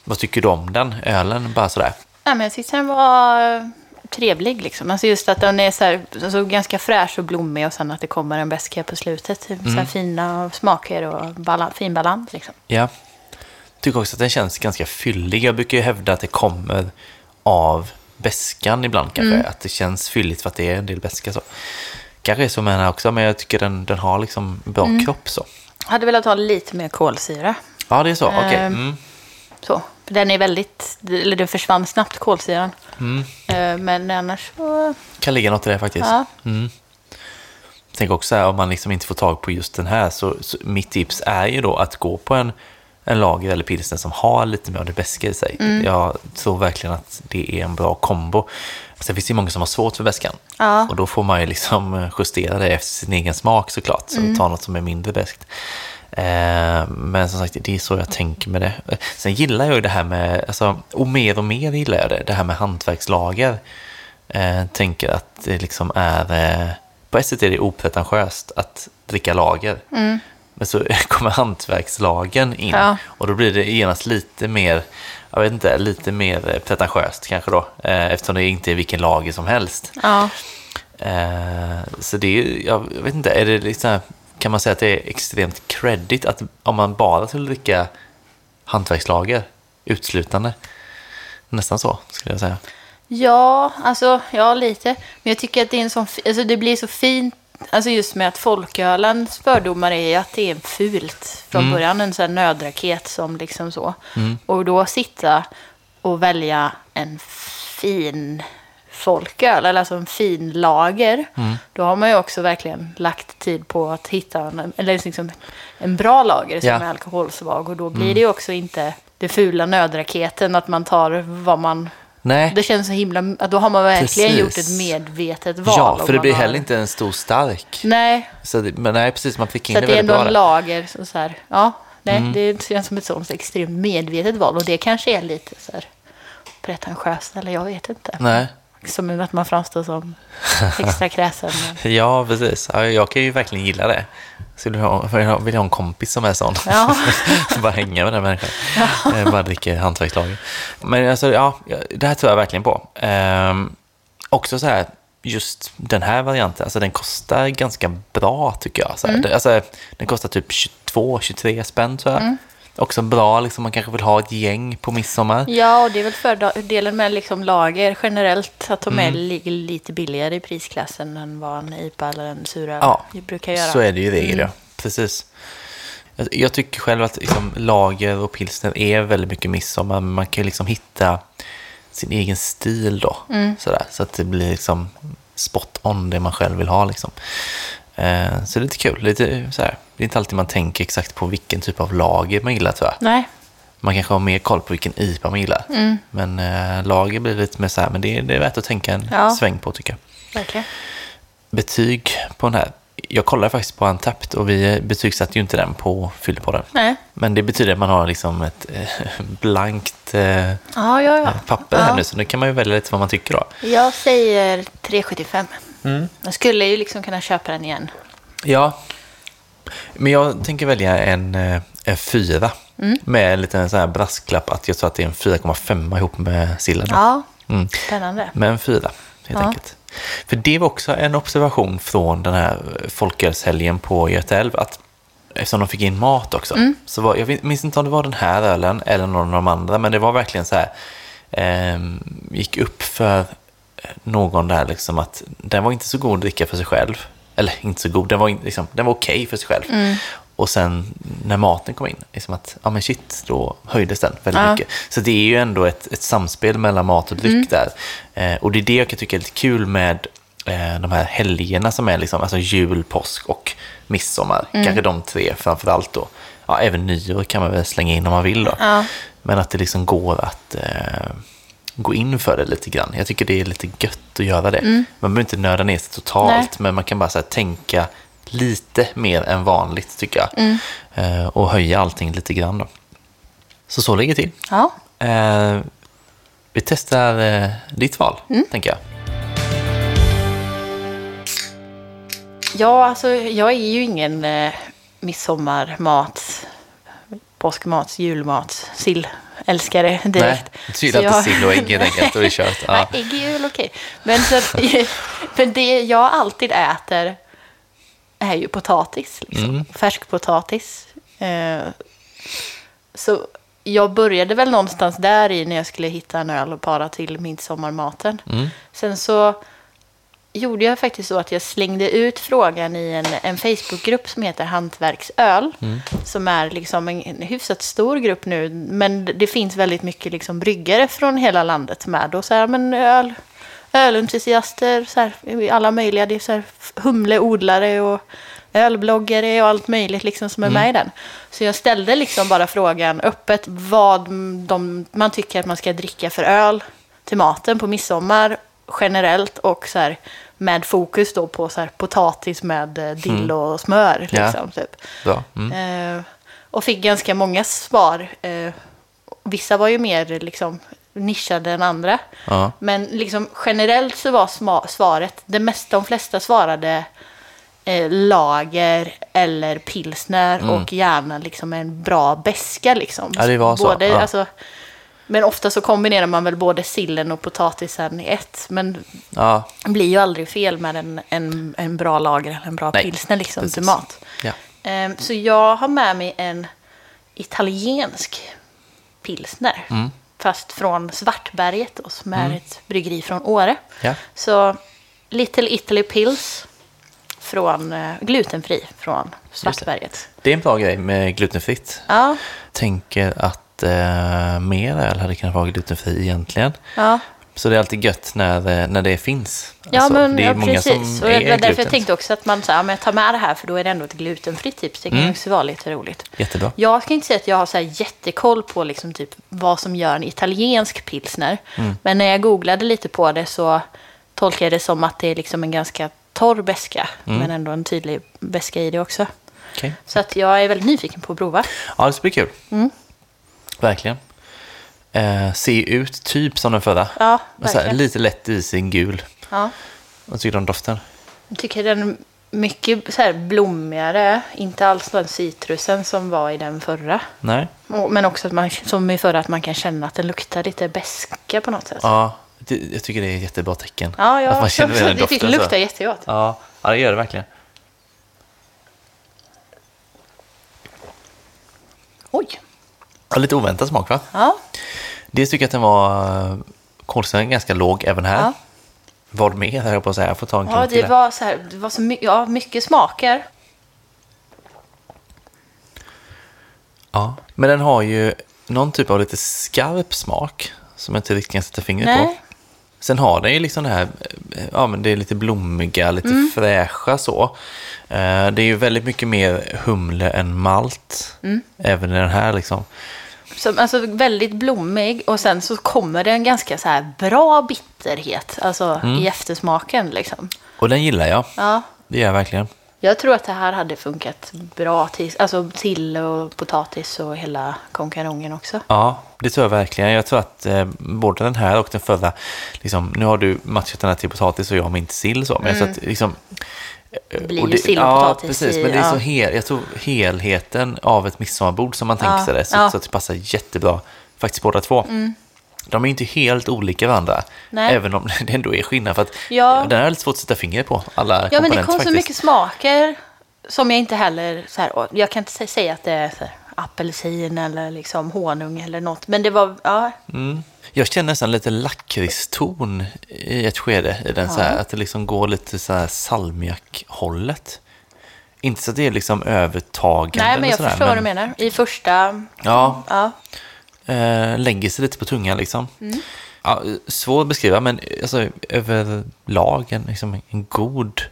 Vad tycker du om den ölen? Bara sådär. Ja, men jag tyckte den var trevlig. Liksom. Alltså just att den är så här, alltså ganska fräsch och blommig och sen att det kommer en beska på slutet. Typ, så Mm. här fina smaker och bala, fin balans. Liksom. Ja. Tycker också att den känns ganska fyllig. Jag brukar ju hävda att det kommer av beskan ibland kanske. Mm. Att det känns fylligt för att det är en del beska så. Kanske är så med den här också, men jag tycker den, den har liksom bra Mm. kropp så. Hade velat ha lite mer kolsyra. Ja, det är så. Okej. Ehm, Mm. Så. Den är väldigt, eller den försvann snabbt kolsyran. Mm. Eh, Men annars så, Kan ligga något i det faktiskt. ja. Tänk också här, om man liksom inte får tag på just den här, så, så mitt tips är ju då att gå på en, en lager eller pilsner som har lite mer av det beska i sig. Mm. Jag tror verkligen att det är en bra kombo. Sen finns det ju många som har svårt för beskan. Ja. Och då får man ju liksom justera det efter sin egen smak såklart. Så Mm. ta något som är mindre beskt. Eh, men som sagt, det är så jag tänker med det. Sen gillar jag ju det här med, alltså, och mer och mer gillar jag det, det här med hantverkslager. Eh, tänker att det liksom är, eh, på ett sätt är det opretentiöst att dricka lager. Men så kommer hantverkslagen in Ja. och då blir det genast lite mer, jag vet inte, lite mer eh, pretentiöst kanske då. Eh, eftersom det inte är vilken lager som helst. Ja. Eh, så det är, jag vet inte, är det liksom, kan man säga att det är extremt credit att om man bara skulle dricka hantverkslager uteslutande? Nästan så, skulle jag säga. Ja, alltså, ja lite. Men jag tycker att det är en sån, alltså det blir så fint, alltså just med att folkölens fördomar är att det är fult från början, en sån nödraket som liksom så. Och då sitta och välja en fin folköl, eller alltså en fin lager, då har man ju också verkligen lagt tid på att hitta en, eller liksom en bra lager som Ja. är alkoholsvag. Och då blir det ju också inte det fula nödraketen, att man tar vad man Nej, det känns så himla... Då har man verkligen Precis. gjort ett medvetet val. ja, för det blir har- heller inte en stor stark. Nej, Så det, men nej, precis, man fick in så det att det är väldigt ändå bra en lager. Så, så här, ja, nej, Mm. det känns som ett sånt extremt medvetet val. Och det kanske är lite så här pretentiöst, eller jag vet inte. Nej, Som att man framstår som extra kräsen. ja precis. Ja, jag kan ju verkligen gilla det. Skulle ha, vill ha en kompis som är sån. Ja. bara hänga med den människan. Eh, Bara dricka hantverkslager. Men alltså, ja, det här tror jag verkligen på. Ehm, också så här, just den här varianten, alltså den kostar ganska bra tycker jag. Så här, det, alltså, den kostar typ 22-23 spänn tror jag. Också bra, liksom, man kanske vill ha ett gäng på midsommar. Ja, och det är väl fördelen med liksom lager generellt, att de är ligger lite billigare i prisklassen än vad en IPA eller en suröl Ja, brukar göra. Så är det ju i regel, ja. Precis. Jag, tycker själv att liksom, lager och pilsner är väldigt mycket midsommar, men man kan ju liksom hitta sin egen stil då. Sådär, så att det blir liksom spot on det man själv vill ha. Liksom. Eh, så det är lite kul. Lite, sådär. Det är inte alltid man tänker exakt på vilken typ av lager man gillar jag. Nej, Man kanske har mer koll på vilken IPA man gillar. Men eh, lager blir lite mer så här, men det, är- det är värt att tänka en Ja. sväng på tycker jag verkligen. betyg på den här. Jag kollade faktiskt på Antapt och vi betygsatte ju inte den på Fyllepodden. Nej. Men det betyder att man har liksom ett eh, blankt eh, Ja, ja, papper ja. här nu, så nu kan man ju välja lite vad man tycker då. Jag säger 3,75. Mm. Jag skulle ju liksom kunna köpa den igen. Ja, men jag tänker välja en, eh, en fyra Mm. med en liten sån här brasklapp att jag tror att det är en 4,5 ihop med sillen. Ja, Mm. spännande. Men en fyra, helt Ja. enkelt. För det var också en observation från den här folkölshelgen på Göta älv, att eftersom de fick in mat också, Mm. så var, jag minns inte om det var den här ölen eller någon av de andra, men det var verkligen så här, ehm, gick upp för någon där liksom att den var inte så god att dricka för sig själv. Eller inte så god, den var, liksom, den var okej för sig själv. Mm. Och sen när maten kom in, liksom att, ja men shit, då höjdes den väldigt Ja. mycket. Så det är ju ändå ett, ett samspel mellan mat och dryck Mm. där. Eh, och det är det jag kan tycka är lite kul med eh, de här helgerna som är liksom, alltså jul, påsk och midsommar. Mm. Kanske de tre framför allt då. Ja, även nyår kan man väl slänga in om man vill då. Ja. Men att det liksom går att eh, gå in för det lite grann. Jag tycker det är lite gött att göra det. Man behöver inte nörda ner sig totalt, Mm. Nej. men man kan bara så tänka lite mer än vanligt tycker jag. Mm. Eh, och höja allting lite grann då. Så så ligger det till. Ja. Eh, vi testar eh, ditt val, Mm. tänker jag. ja, alltså jag är ju ingen eh, midsommarmat, påskmat, julmat, sillälskare direkt. Nej, Så inte jag- sill och ägg helt enkelt, och det är kört. Ja. Nej, ägg är väl okej. Men, så, men det jag alltid äter är ju potatis. Liksom. Mm. Färskpotatis. Eh, så jag började väl någonstans där i när jag skulle hitta en öl och para till midsommarmaten. Mm. Sen så gjorde jag faktiskt så att jag slängde ut frågan i en, en Facebookgrupp som heter Hantverksöl. Som är liksom en, en hyfsat stor grupp nu. Men det finns väldigt mycket liksom bryggare från hela landet med. Och så här, men öl, ölentusiaster, så här, alla möjliga. Det är så här humleodlare och ölbloggare och allt möjligt liksom som är med i den. Så jag ställde liksom bara frågan öppet vad de, man tycker att man ska dricka för öl till maten på midsommar generellt och så här med fokus då på så här potatis med eh, dill och smör. Liksom, typ. Bra. Mm. Eh, och fick ganska många svar. Eh, vissa var ju mer liksom, nischade än andra. Ja. Men liksom, generellt så var sma- svaret, det mesta, de flesta svarade eh, lager eller pilsner och gärna liksom en bra beska liksom. Mm. Ja, det var så, Både, ja. alltså, men ofta så kombinerar man väl både sillen och potatisen i ett. Men Ja, det blir ju aldrig fel med en, en, en bra lager eller en bra Nej, pilsner liksom precis. till mat. ja. Ehm, Så jag har med mig en italiensk pilsner. Mm. Fast från Svartberget då, som är ett bryggeri från Åre. Ja. Så Little Italy Pills från eh, glutenfri från Svartberget. Det är en bra grej med glutenfritt. Ja, Tänker att eh, mer öl hade kunnat vara glutenfri egentligen. ja. Så det är alltid gött när, eh, när det finns. Ja, Alltså, men det är ja, många precis. som och är därför jag tänkte också att man så här, men jag tar med det här för då är det ändå ett glutenfritt tips. Det kan Mm. också vara lite roligt. Jättebra. Jag ska inte säga att jag har så här jättekoll på liksom typ vad som gör en italiensk pilsner. Mm. Men när jag googlade lite på det så tolkar jag det som att det är liksom en ganska torr beska. Mm. Men ändå en tydlig beska i det också. Okej. Så att jag är väldigt nyfiken på att prova. Ja, det ska bli kul. Mm. Verkligen. Eh, ser ut typ som den förra. Ja, här, lite lätt isig gul. Ja. Vad tycker du om doften? Jag tycker den är mycket så här blommigare. Inte alls den citrusen som var i den förra. Nej? Men också att man, som i förra, att man kan känna att den luktar lite beska på något sätt. Ja, det, jag tycker det är ett jättebra tecken. Ja, ja. Att man känner den doften. det luktar jättegott. Ja, ja, det gör det verkligen. Oj. Ja, lite oväntad smak va? Ja. Dels tycker jag att den var kolsyran ganska låg även här. Ja. Vad mer höll jag på att säga? Jag får ta en Ja, till det här. var så här, det var så mycket, ja, mycket smaker. Ja, men den har ju någon typ av lite skarp smak som jag inte riktigt kan sätta fingret på. Nej. Sen har den ju liksom det här, eh, ja men det är lite blommiga, lite Mm. fräscha så. Eh, Det är ju väldigt mycket mer humle än malt. Mm. Även i den här liksom. Så, alltså väldigt blommig och sen så kommer det en ganska så här bra bitterhet. Alltså Mm. i eftersmaken liksom. Och den gillar jag. Ja. Det gör jag verkligen. Jag tror att det här hade funkat bra till, alltså till och potatis och hela konkarongen också. Ja, det tror jag verkligen. Jag tror att eh, både den här och den förra, liksom, nu har du matchat den här till potatis och jag min till sill så, men jag tror att liksom... Det Mm. blir ju sill och ja, precis, i- men det är så ja. hel, jag tror helheten av ett midsommarbord som man tänker Ja, sig det, så, ja. Mm. så att det passar jättebra, faktiskt båda två. De är inte helt olika varandra, Nej. även om det ändå är skillnad. För att Ja. Den är väldigt svårt att sätta fingret på, alla Ja, men det kom så faktiskt. mycket smaker som jag inte heller... Så här, och jag kan inte sä- säga att det är så här, apelsin eller liksom honung eller något. Men det var... Ja, Jag känner nästan lite lakritston i ett skede i den, så här, att det liksom går lite så här salmiak-hållet. Inte så att det är liksom övertagande nej, men jag sådär, förstår vad du menar. I första... Ja, Ja, eh, lägger sig lite på tungan liksom. Ja, svår att beskriva, men alltså, överlag en, liksom, en god,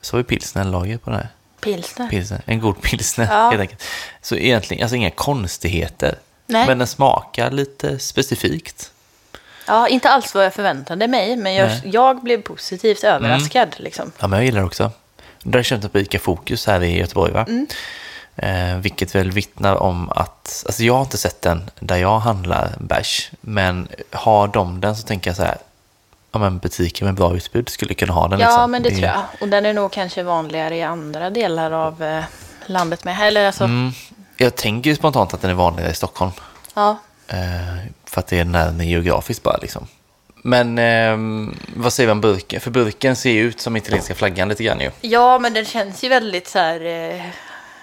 så är pilsnerlager på den här. pilsner. Pilsner, en god pilsner Ja. helt enkelt. Så egentligen, alltså inga konstigheter. Nej. Men den smakar lite specifikt. Ja, inte alls vad jag förväntade mig, men jag. Mm. jag blev positivt överraskad. Liksom. Ja, men jag gillar det också. Det har jag känt på Ica Fokus här i Göteborg, va? Mm. Eh, vilket väl vittnar om att, alltså jag har inte sett den där jag handlar bärs, men har de den så tänker jag så här, ja men butiker med bra utbud skulle kunna ha den. Ja, liksom. men det är- tror jag. Och den är nog kanske vanligare i andra delar av eh, landet med. Eller alltså, Mm, jag tänker ju spontant att den är vanligare i Stockholm, ja. eh, för att det är nära geografiskt bara liksom. Men eh, vad säger om burken? För burken ser ju ut som italienska flaggan lite grann ju. ja, men den känns ju väldigt så här eh,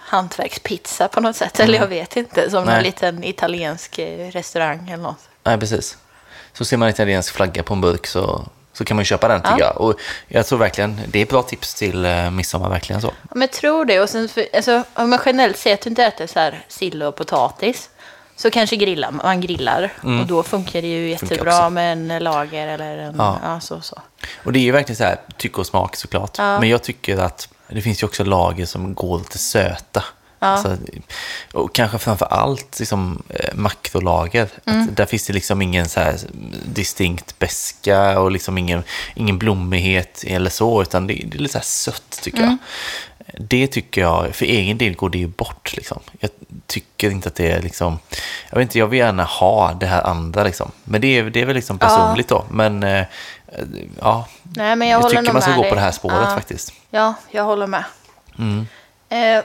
hantverkspizza på något sätt. Eller jag vet inte, som Mm. Nej. någon liten italiensk eh, restaurang eller något. Nej, precis. Så ser man en italiensk flagga på en burk så, så kan man ju köpa den tycker Ja. jag. Och jag tror verkligen, det är ett bra tips till eh, midsommar, verkligen så. Ja, men jag tror det. Och sen, för, alltså, om man generellt säger att du inte äter så här sill och potatis. Så kanske grillar, man grillar. Och då funkar det ju Mm. Jättebra med en lager eller en... Ja. Ja, så, så. Och det är ju verkligen så här, tycke och smak såklart. Ja. Men jag tycker att det finns ju också lager som går lite söta. Alltså, och kanske framför allt liksom, eh, makrolager. Mm. Där finns det liksom ingen så här distinkt beska och liksom ingen, ingen blommighet eller så, utan det, det är lite så här sött tycker Mm. jag. Det tycker jag, för egen del går det ju bort. Liksom. Jag tycker inte att det är liksom, jag vet inte, jag vill gärna ha det här andra liksom. Men det är, det är väl liksom Ja. personligt då. Men eh, ja, Nej, men jag, jag, tycker man ska gå dig. på det här spåret ja. faktiskt. Ja, jag håller med. Eh,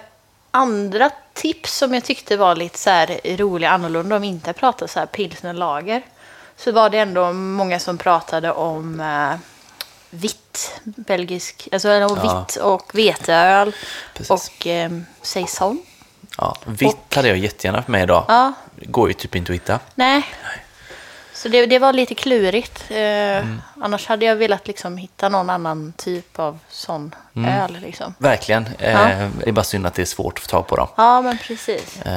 andra tips som jag tyckte var lite så här roliga, annorlunda, om vi inte pratar så här pilsnerlager, så var det ändå många som pratade om eh, vitt, belgisk, alltså Ja. vitt och veteöl Precis. och eh, saison. Ja, vitt hade jag jättegärna för mig idag. Ja, Går ju typ inte att hitta. nej. Så det, det var lite klurigt. Eh, Mm. Annars hade jag velat liksom hitta någon annan typ av sån Mm. öl. Liksom. Verkligen. Eh. Det är bara synd att det är svårt att få tag på dem. Ja, men precis. Eh,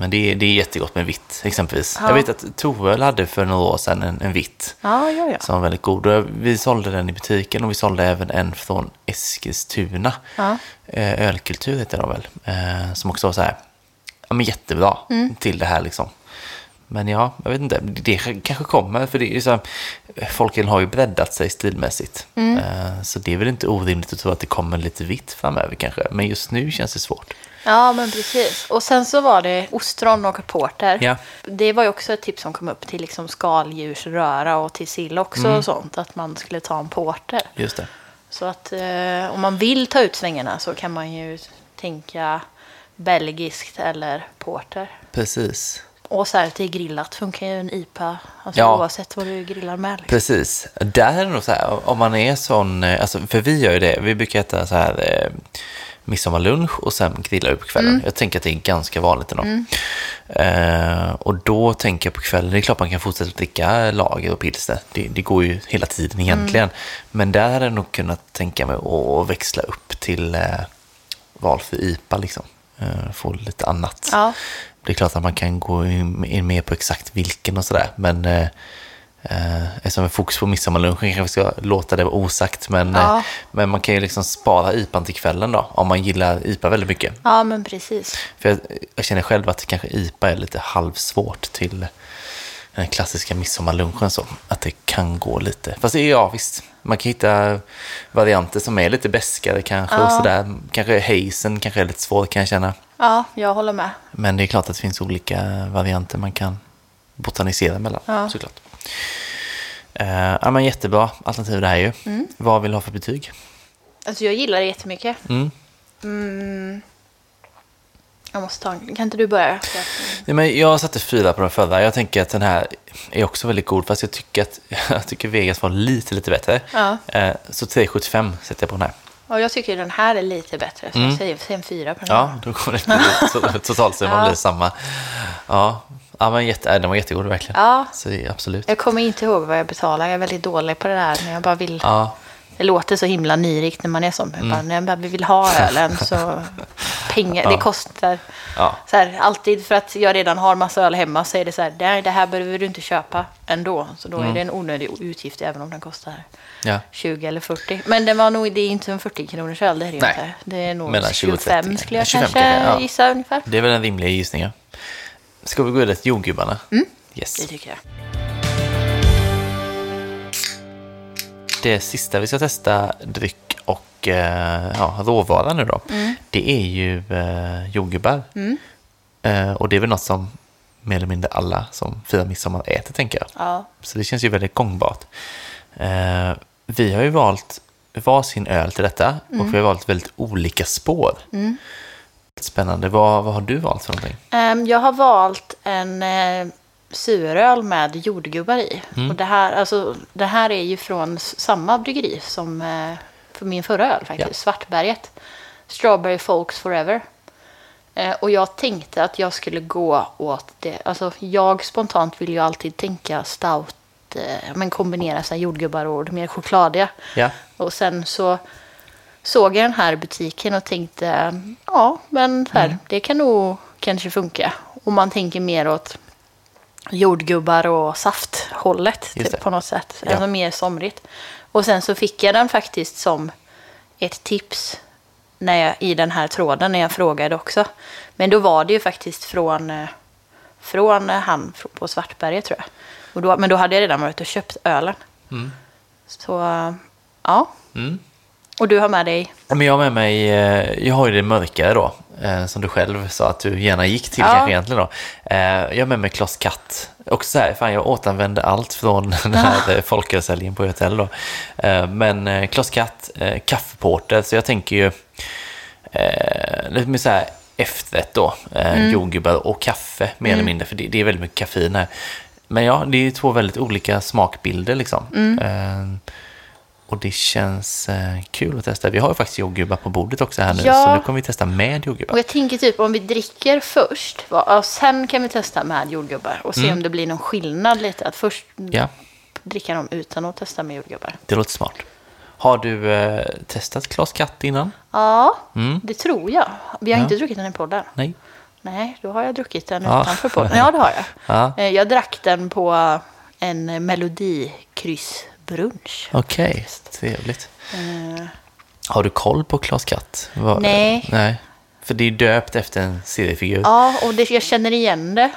men det är, det är jättegott med vitt exempelvis. Ja. Jag vet att Toöl hade för några år sedan en, en vitt Ja, ja, ja. som var väldigt god. Vi sålde den i butiken och vi sålde även en från Eskilstuna. Ja. Eh, Ölkultur heter de väl. Eh, som också var så här, ja men jättebra Mm. till det här liksom. Men ja, jag vet inte, det kanske kommer. För det är ju så här, folken har ju breddat sig stilmässigt. Mm. Eh, så det är väl inte orimligt att tro att det kommer lite vitt framöver kanske. Men just nu känns det svårt. Ja, men precis. Och sen så var det ostron och porter. Ja. Det var ju också ett tips som kom upp till liksom skaldjursröra och till sill också Mm. och sånt. Att man skulle ta en porter. Just det. Så att eh, om man vill ta ut svängarna så kan man ju tänka belgiskt eller porter. Precis. Och så här till grillat funkar ju en IPA. Alltså Ja. oavsett vad du grillar med. Liksom. Precis. Där är det nog så här, om man är sån, eh, alltså, för vi gör ju det, vi brukar äta så här eh, midsommarlunch och sen grillar vi på kvällen. Jag tänker att det är ganska vanligt ändå. Eh, och då tänker jag på kvällen, det är klart man kan fortsätta dricka lager och pilsner. Det, det går ju hela tiden egentligen. Men där hade jag nog kunnat tänka mig att växla upp till eh, valfri IPA liksom. Eh, få lite annat. Ja. Det är klart att man kan gå in mer på exakt vilken och sådär. Men eh, eh, eftersom vi fokus på midsommarlunchen kanske vi ska låta det vara osagt. Men, Ja. eh, men man kan ju liksom spara IPan till kvällen då. Om man gillar IPA väldigt mycket. ja, men precis. För jag, jag känner själv att kanske IPA är lite halvsvårt till den klassiska midsommarlunchen. Så, att det kan gå lite. Fast ja, visst. Man kan hitta varianter som är lite beskare kanske. Och Ja. sådär. Kanske hazen kanske är lite svår kan jag känna. Ja, jag håller med. Men det är klart att det finns olika varianter man kan botanisera mellan Ja. såklart. Uh, ja, men jättebra alternativ det här ju. Mm. Vad vill du ha för betyg? Alltså jag gillar det jättemycket. Mm. Mm. Jag måste ta en... Kan inte du börja? Ja, men jag satte fyra på den förra. Jag tänker att den här är också väldigt god. Fast jag tycker att jag tycker Vegas var lite, lite bättre. Ja. Eh, så 3,75 sätter jag på den här. Och jag tycker den här är lite bättre. Så jag säger en fyra på den här. Mm. Ja, då kommer det bli to- totalsumman Ja. blir samma. Ja, ja men jätte, äh, den var jättegod verkligen. Ja. Så absolut. Jag kommer inte ihåg vad jag betalar. Jag är väldigt dålig på det där. Men jag bara vill... Ja, Det låter så himla nirikt när man är sån. Jag bara, när bara vill ha ölen så... Pengar, Mm. Ja. det kostar... ja, Så här, alltid för att jag redan har massa öl hemma så är det så här, nej det här behöver du inte köpa ändå. Så då är Mm. det en onödig utgift även om den kostar ja. 20 eller 40. Men det var nog, det är inte en 40 kronors öl, det är det Nej. inte. Det är nog Mellan 20 och 25 30. skulle jag 25 kanske ja. gissa ungefär. Det är väl en rimlig gissning. Ska vi gå vidare till jordgubbarna? Mm. Yes. Det tycker jag. Det sista vi ska testa, dryck och eh, ja, råvara nu då, Mm. det är ju eh, jordgubbar. Eh, och det är väl något som mer eller mindre alla som firar midsommar äter, tänker jag. Ja. Så det känns ju väldigt gångbart. Eh, vi har ju valt varsin öl till detta och vi har valt väldigt olika spår. Spännande. Vad, vad har du valt för någonting? Ehm, jag har valt en eh, suröl med jordgubbar i. Mm. Och det, här, alltså, det här är ju från samma bryggeri som eh, för min förra öl faktiskt, Ja. Svartberget. Strawberry Folks Forever. Eh, och jag tänkte att jag skulle gå åt det. Alltså jag spontant vill ju alltid tänka stout, eh, men kombinera så jordgubbar och mer chokladiga. Ja. Och sen så såg jag den här butiken och tänkte, ja, men här, Mm. det kan nog kanske funka. Och man tänker mer åt jordgubbar och safthållet typ, på något sätt. Ja. Alltså mer somrigt. Och sen så fick jag den faktiskt som ett tips när jag, i den här tråden när jag frågade också. Men då var det ju faktiskt från, eh, från eh, han på Svartberget tror jag. Och då, men då hade jag redan varit och köpt ölen. Så eh, ja. Mm. Och du har med dig? Men jag har med mig, eh, jag har ju det mörkare då, eh, som du själv sa att du gärna gick till Ja. kanske egentligen då. Eh, Jag har med mig Kloss Katt. Också så här, fan jag återanvände allt från den här ah. folkölshelgen på hotell då. Men Kloss Katt, kaffeporter, så jag tänker ju lite mer så här efterrätt då. Mm. Jordgubbar och kaffe mer eller mindre, för det, det är väldigt mycket kaffein här. Men ja, det är två väldigt olika smakbilder liksom. Mm. Och det känns eh, kul att testa. Vi har ju faktiskt jordgubbar på bordet också här nu, Ja. så nu kommer vi testa med jordgubbar. Och jag tänker typ om vi dricker först, och sen kan vi testa med jordgubbar och se om det blir någon skillnad lite. Att först Mm. Ja, dricka dem utan att testa med jordgubbar. det låter smart. Har du eh, testat Klas Katt innan? Ja, Mm. det tror jag. Vi har Ja. inte druckit den i podden. Nej. Nej, då har jag druckit den Ja. utanför podden. Ja, det har jag. Ja. Eh, Jag drack den på en melodikryssbrunch. Okej, trevligt. Eh, Har du koll på Klas Katt? Vad- Nej. Nej. För det är döpt efter en seriefigur. Ja, och det, jag känner igen det.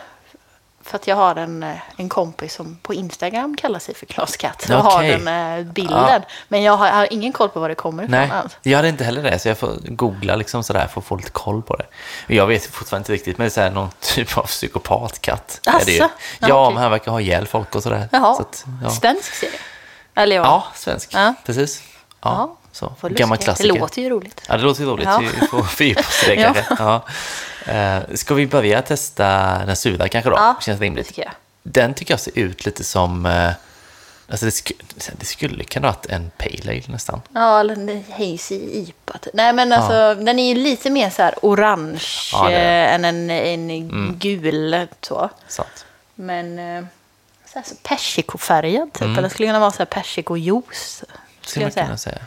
För att jag har en, eh, en kompis som på Instagram kallar sig för Klas Katt. Och har Okej. den eh, bilden. Men jag har, jag har ingen koll på var det kommer ifrån Nej, alls. jag hade inte heller det, så jag får googla liksom sådär för att få lite koll på det. Jag vet fortfarande inte riktigt, men det är så här någon typ av psykopatkatt. är det ju. Ja, Ja, okej. men han verkar ha ihjäl folk och sådär. Jaha, Så att, ja. svensk serie. Eller ja, ja, svensk. Ja. Precis. Ja, Ja, så. Gammal klassiker. Det låter ju roligt. Ja, det låter ju roligt. Ja. Vi får fördjupa oss i det Ja. kanske. Ja. Eh, ska vi börja testa den sura kanske då? Ja, Känns rimligt. tycker jag. Den tycker jag ser ut lite som... eh, Alltså det, sk det skulle kunna varit en pale ale nästan. Ja, eller en hazy IPA. typ. Nej, men alltså den är ju lite mer så här orange Ja, eh, än en, en gul så. Sant. Men eh, så här, så persikofärgad typ. Eller skulle kunna vara så här persikojuice. Skulle jag säga. kunna säga.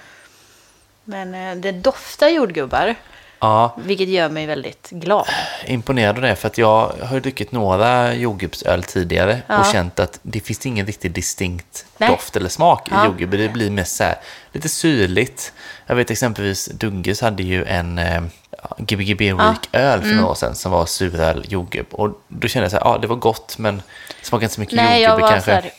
Men eh, det doftar jordgubbar. Ja, Vilket gör mig väldigt glad. imponerad av det. För att jag har ju druckit några jordgubbsöl tidigare och Ja. känt att det finns ingen riktigt distinkt Nej. doft eller smak i Ja. jordgubb. Det blir mest så här, lite syrligt. Jag vet exempelvis Dunges hade ju en eh, Gbg Week öl för Mm. några år sedan som var suröl jordgubb. Och då kände jag så här, ja det var gott men smakade inte så mycket Nej, jag var kanske. så här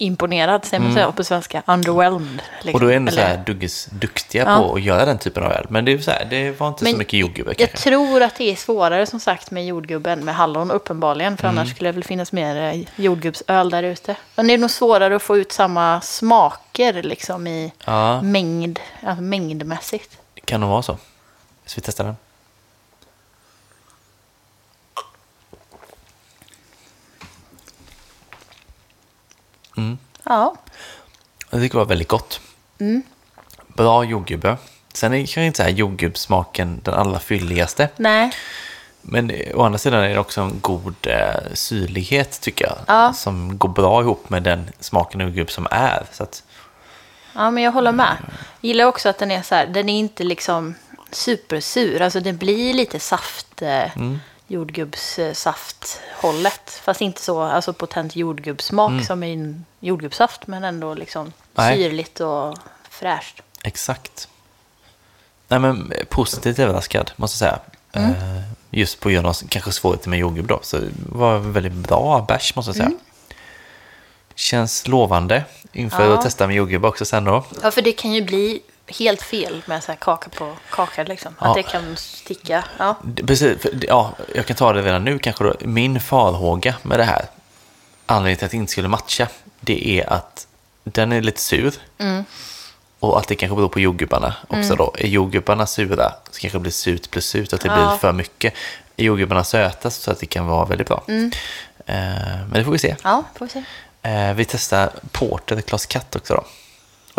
underimponerad, säger man så på svenska. Underwhelmed. Liksom. Och då är ändå så Eller- här Dugges duktiga Ja. på att göra den typen av öl. Men det, är så här, det var inte så mycket jordgubbar Jag kanske. tror att det är svårare som sagt med jordgubben med hallon uppenbarligen. Mm. För annars skulle det väl finnas mer eh, jordgubbsöl där ute. Men det är nog svårare att få ut samma smaker liksom i Ja. mängd, alltså mängdmässigt. Kan nog vara så. Så vi testar den. Ja, Jag tycker det var väldigt gott. Mm. Bra jordgubbe. Sen är kanske inte så här jordgubbssmaken den allra fylligaste. nej. Men å andra sidan är det också en god eh, syrlighet tycker jag. Ja. Som går bra ihop med den smaken av jordgubb som är. Så att, Ja, men jag håller med. Jag gillar också att den är så här, den är inte liksom supersur. Alltså det blir lite saft, eh, Mm. Jordgubbssafthållet. Fast inte så alltså potent jordgubbssmak som i en jordgubbssaft. Men ändå liksom Mm. Nej. syrligt och fräscht. exakt. Nej men positivt överraskad måste jag säga. Mm. Eh, just på grund av kanske svårigheter med jordgubb då. Så det var väldigt bra bärs måste jag säga. Mm. Känns lovande inför Ja. att testa med jordgubb också sen då. Ja, för det kan ju bli helt fel med så här kaka på kaka liksom. Ja. Att det kan sticka. Ja. Precis, för, ja, jag kan ta det redan nu kanske då. Min farhåga med det här, anledningen till att det inte skulle matcha, det är att den är lite sur. Mm. Och att det kanske beror på jordgubbarna också då. Är jordgubbarna sura så kanske det blir surt plus surt, att det Ja. blir för mycket. Är jordgubbarna söta så att det kan vara väldigt bra. Mm. Eh, men det får vi se. ja, får vi se. Eh, vi testar Porter Klas Katt också då.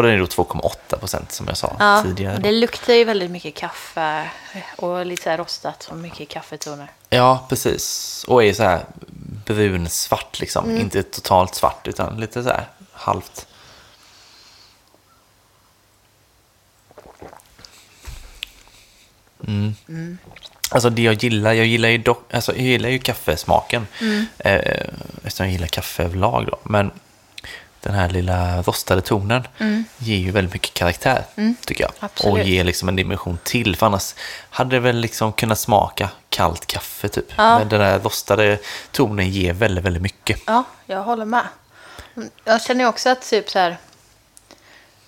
Och den är då 2,8 procent som jag sa Ja, tidigare. det luktar ju väldigt mycket kaffe och lite så här rostat och mycket kaffetoner. Ja, precis. Och är så här brunsvart liksom. Mm. Inte totalt svart utan lite så här halvt. Mm. Alltså det jag gillar, jag gillar ju, dock, alltså, jag gillar ju kaffesmaken. Mm. Eh, eftersom jag gillar kaffe överlag då. Men den här lilla rostade tonen ger ju väldigt mycket karaktär, tycker jag. Mm. Absolut. Och ger liksom en dimension till. För annars hade det väl liksom kunnat smaka kallt kaffe typ. Ja. Men den där rostade tonen ger väldigt, väldigt mycket. Ja, jag håller med. Jag känner också att typ så här,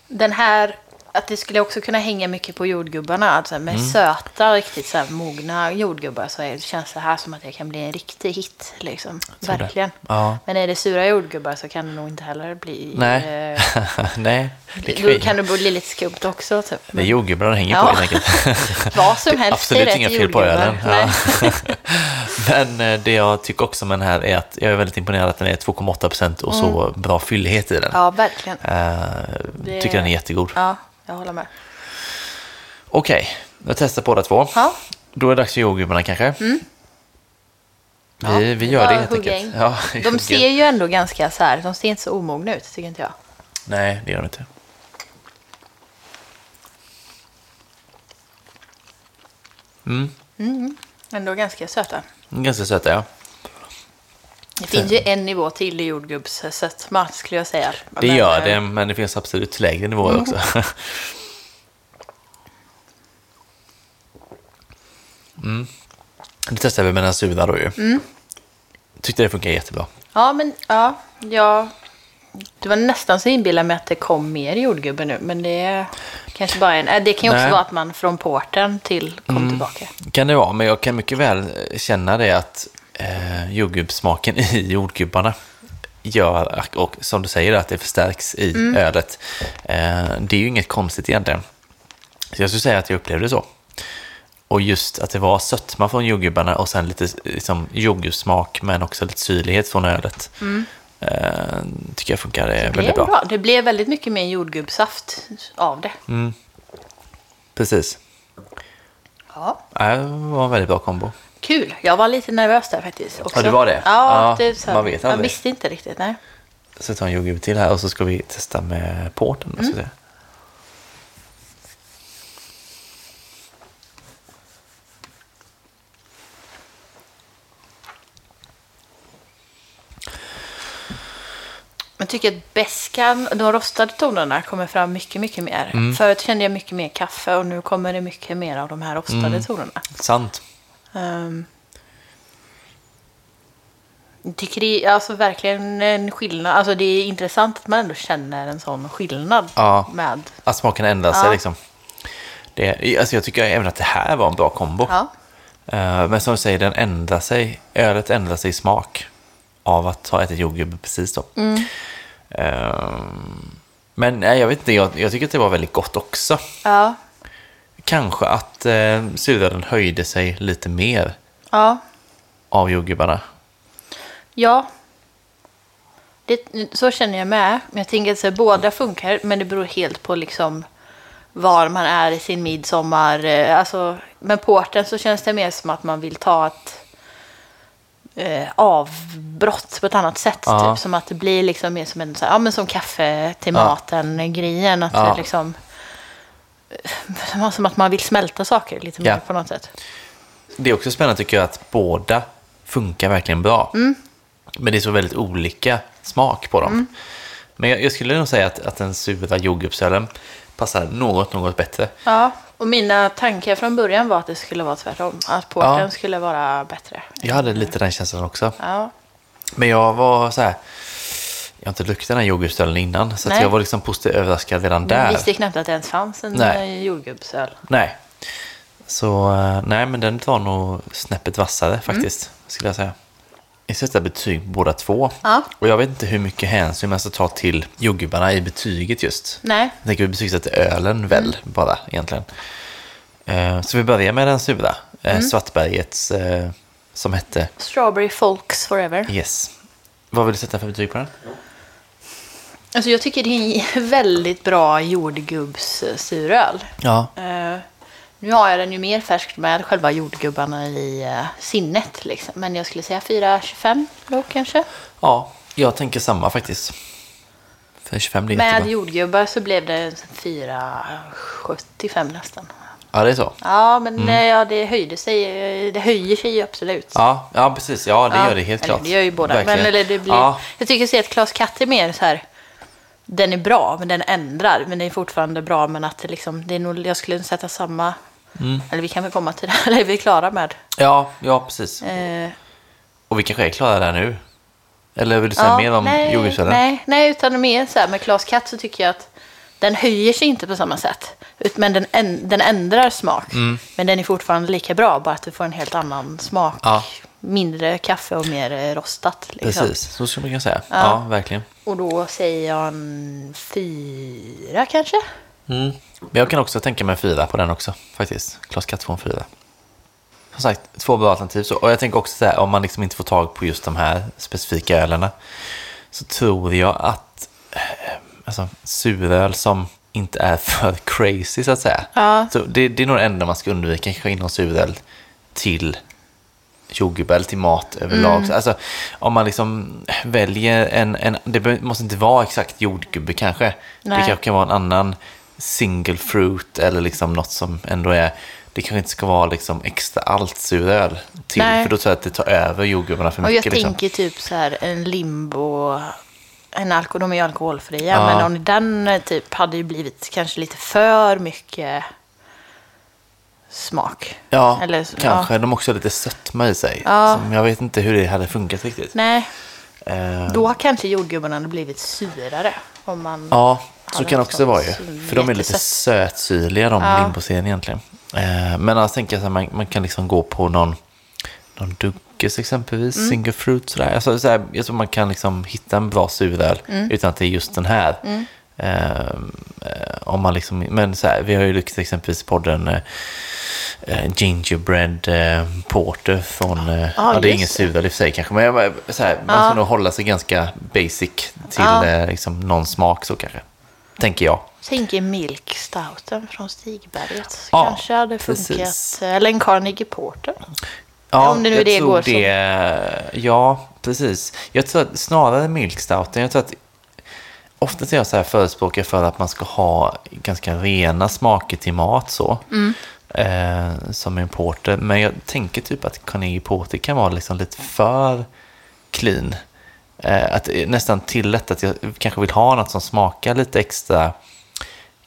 den här att det skulle också kunna hänga mycket på jordgubbarna. Alltså med Mm. söta, riktigt så här mogna jordgubbar så är, känns det här som att det kan bli en riktig hit. Liksom. det. Verkligen. Ja. Men är det sura jordgubbar så kan det nog inte heller bli... Nej. Eh, Nej, det då kan det bli lite skumt också. Typ. Det är jordgubbar den hänger Ja. på helt enkelt. Vad som helst Absolut är rätt inga fel på ölen. Ja. Men eh, det jag tycker också med den här är att jag är väldigt imponerad att den är 2,8% och så bra fyllighet i den. Mm. ja, verkligen. Eh, Det- Tycker den är jättegod. Ja, jag håller med. Okej, jag testar båda två. Ja, Mm. Då är det dags för jordgubbarna kanske. Vi, Ja, vi det gör det helt enkelt. Ja, vi de ser ju ändå ganska så här, de ser inte så omogna ut tycker inte jag. Nej, det gör de inte. Ändå ganska söta. Ganska söta, ja. Det finns ju en nivå till i jordgubbssötma skulle jag säga. Det Men, gör eh, det, men det finns absolut lägre nivåer också. Mm. Det testar vi med den sura då ju. Mm. Tyckte det funkar jättebra. Ja, men ja, ja. Det var nästan så inbillar mig att det kom mer jordgubbe nu. Men det är kanske bara en... äh, Det kan ju också Nej. vara att man från porten till kom tillbaka. Kan det vara, men jag kan mycket väl känna det att eh, jordgubbssmaken i jordgubbarna gör, och som du säger, att det förstärks i Mm. ölet. Eh, det är ju inget konstigt egentligen. Så jag skulle säga att jag upplevde det så. Och just att det var sötma från jordgubbarna och sen lite liksom, jordgubbssmak men också lite syrlighet från ölet. Eh, tycker jag funkar eh, Mm. Väldigt bra. bra. Det blev väldigt mycket mer jordgubbssaft av det. Precis. Ja. Ja, Det var en väldigt bra kombo. Kul. Jag var lite nervös där faktiskt. Också. Ja, du var det? Ja, Ja, det så man vet aldrig. visste inte riktigt. Nej. Så tar en jordgubb till här och så ska vi testa med porten. Mm. Jag tycker att beskan, de rostade tonerna kommer fram mycket, mycket mer. Mm. Förut kände jag mycket mer kaffe och nu kommer det mycket mer av de här rostade Mm. tonerna. Sant. Um, tycker det är alltså verkligen en skillnad. Alltså det är intressant att man ändå känner en sån skillnad Ja. med. Att smaken ändrar sig Ja. liksom. Det, alltså jag tycker även att det här var en bra kombo. Ja, Eh, men som du säger, den ändrar sig. Ölet ändrar sig i smak av att ha ätit jordgubb precis då. Mm. Eh, men nej, jag vet inte, jag, jag tycker att det var väldigt gott också. ja, Kanske att eh, surölen höjde sig lite mer ja. av jordgubbarna. ja. Det, så känner jag med. Men jag tänker att så här, båda funkar, men det beror helt på liksom var man är i sin midsommar. eh, Alltså, men porten så känns det mer som att man vill ta ett eh, avbrott på ett annat sätt. Ja. Typ. Som att det blir liksom mer som en så här, ja, men som kaffe till Ja. maten-grejen. Att Ja. det liksom, som att man vill smälta saker lite mer Ja. på något sätt. Det är också spännande tycker jag att båda funkar verkligen bra. Mm. Men det är så väldigt olika smak på dem. Men jag, jag skulle nog säga att, att den sura jordgubbsölen passar något, något bättre. Ja, och mina tankar från början var att det skulle vara tvärtom. Att porten Ja. skulle vara bättre. Jag hade lite den känslan också. Ja, Men jag var så här, jag har inte luktat den här jordgubbsölen innan. Så att jag var liksom positivt överraskad redan jag där. visste knappt att det ens fanns en Nej. Nej. jordgubbsöl. Nej. Så eh, nej, men den var nog snäppet vassare faktiskt, skulle jag säga. Jag sätter betyg på båda två. Ja. Och jag vet inte hur mycket hänsyn man ska ta till jordgubbarna i betyget just. Nej, Jag tänker vi betygsätter ölen väl bara egentligen. Eh, Så vi börjar med den sura. eh, Svartbergets eh, som hette Strawberry Folks Forever. Yes. Vad vill du sätta för betyg på den? Alltså jag tycker det är en väldigt bra jordgubbssuröl. Ja. Eh, nu har jag den ju mer färskt med själva jordgubbarna i uh, sinnet. Liksom. Men jag skulle säga 4,25 då kanske. Ja, jag tänker samma faktiskt. För 25 blir Med jättebra. jordgubbar så blev det 4,75 nästan. Ja, det är så. Ja, men eh, ja, det höjde sig. Det höjer sig ju absolut. Ja, ja precis. Ja, det Ja, gör det helt eller klart. Det gör ju båda. Verkligen. Men, eller det blir, Ja, Jag tycker se att Klas Katt är mer så här. Den är bra, men den ändrar. Men den är fortfarande bra. Men att det liksom, det är nog, jag skulle sätta samma. Mm. Eller vi kan väl komma till det. Eller är vi klara med? ja, ja, precis. Eh, Och vi kanske är klara där nu. Eller vill du säga ja, mer om nej, jordgubbsölen? nej, nej, utan mer så här med Klas Katt så tycker jag att Den höjer sig inte på samma sätt. Men den, änd- den ändrar smak. Men den är fortfarande lika bra, bara att du får en helt annan smak. Ja. Mindre kaffe och mer eh, rostat. Liksom. Precis, så skulle man kunna säga. Ja, verkligen. Och då säger jag en fyra kanske? Men jag kan också tänka mig fyra på den också, faktiskt. Klas Katt får en fyra. Som sagt, två bra alternativ. Så. Och jag tänker också så här, om man liksom inte får tag på just de här specifika ölerna, så tror jag att eh, alltså, suröl som inte är för crazy, så att säga. Ja. Så det, det är nog det enda man ska undvika, kanske inom suröl till jordgubbe eller till mat överlag. Mm. Så Alltså, om man liksom väljer en, en, det måste inte vara exakt jordgubbe kanske. Det Nej. kanske kan vara en annan single fruit eller liksom något som ändå är, det kanske inte ska vara liksom extra allt suröl till, Nej. för då tror jag att det tar över jordgubbarna för Och jag mycket. Liksom. tänker typ så här en limbo, en alkohol, de är ju alkoholfria, Ja. men om den eh, typ hade ju blivit kanske lite för mycket smak. Ja, Eller så- kanske. De har också lite sötma i sig. Ja. Som jag vet inte hur det hade funkat riktigt. Nej, Eh, då kanske jordgubbarna blivit surare. Om man... Ja, så kan det också vara ju. För de är lite sötsyrliga de Ja. limboserien egentligen. Eh, men jag tänker att man, man kan liksom gå på någon, någon Dugges exempelvis, Mm. single fruit sådär. Alltså, så här, jag tror man kan liksom hitta en bra suröl Mm. utan att det är just den här. Eh, om man liksom, men så här, vi har ju lyckats exempelvis podden eh, eh, gingerbread eh, porter från, eh, ja, det är ingen suröl i sig kanske, men så här, man ska nog hålla sig ganska basic till Ja. eh, liksom, någon smak så kanske. Tänker jag. Tänker milk stouten från Stigberget. Ja, kanske hade funkat. precis. Eller en Carnegie Porter. Ja, Om det nu jag det tror går det, Ja, precis. Jag tror att snarare milkstouten, jag tror att ofta är jag så här förespråkare för att man ska ha ganska rena smaker till mat så. Mm. Eh, som en porter. Men jag tänker typ att Carnegie Porter kan vara liksom lite för clean. Eh, att är nästan till lätt att jag kanske vill ha något som smakar lite extra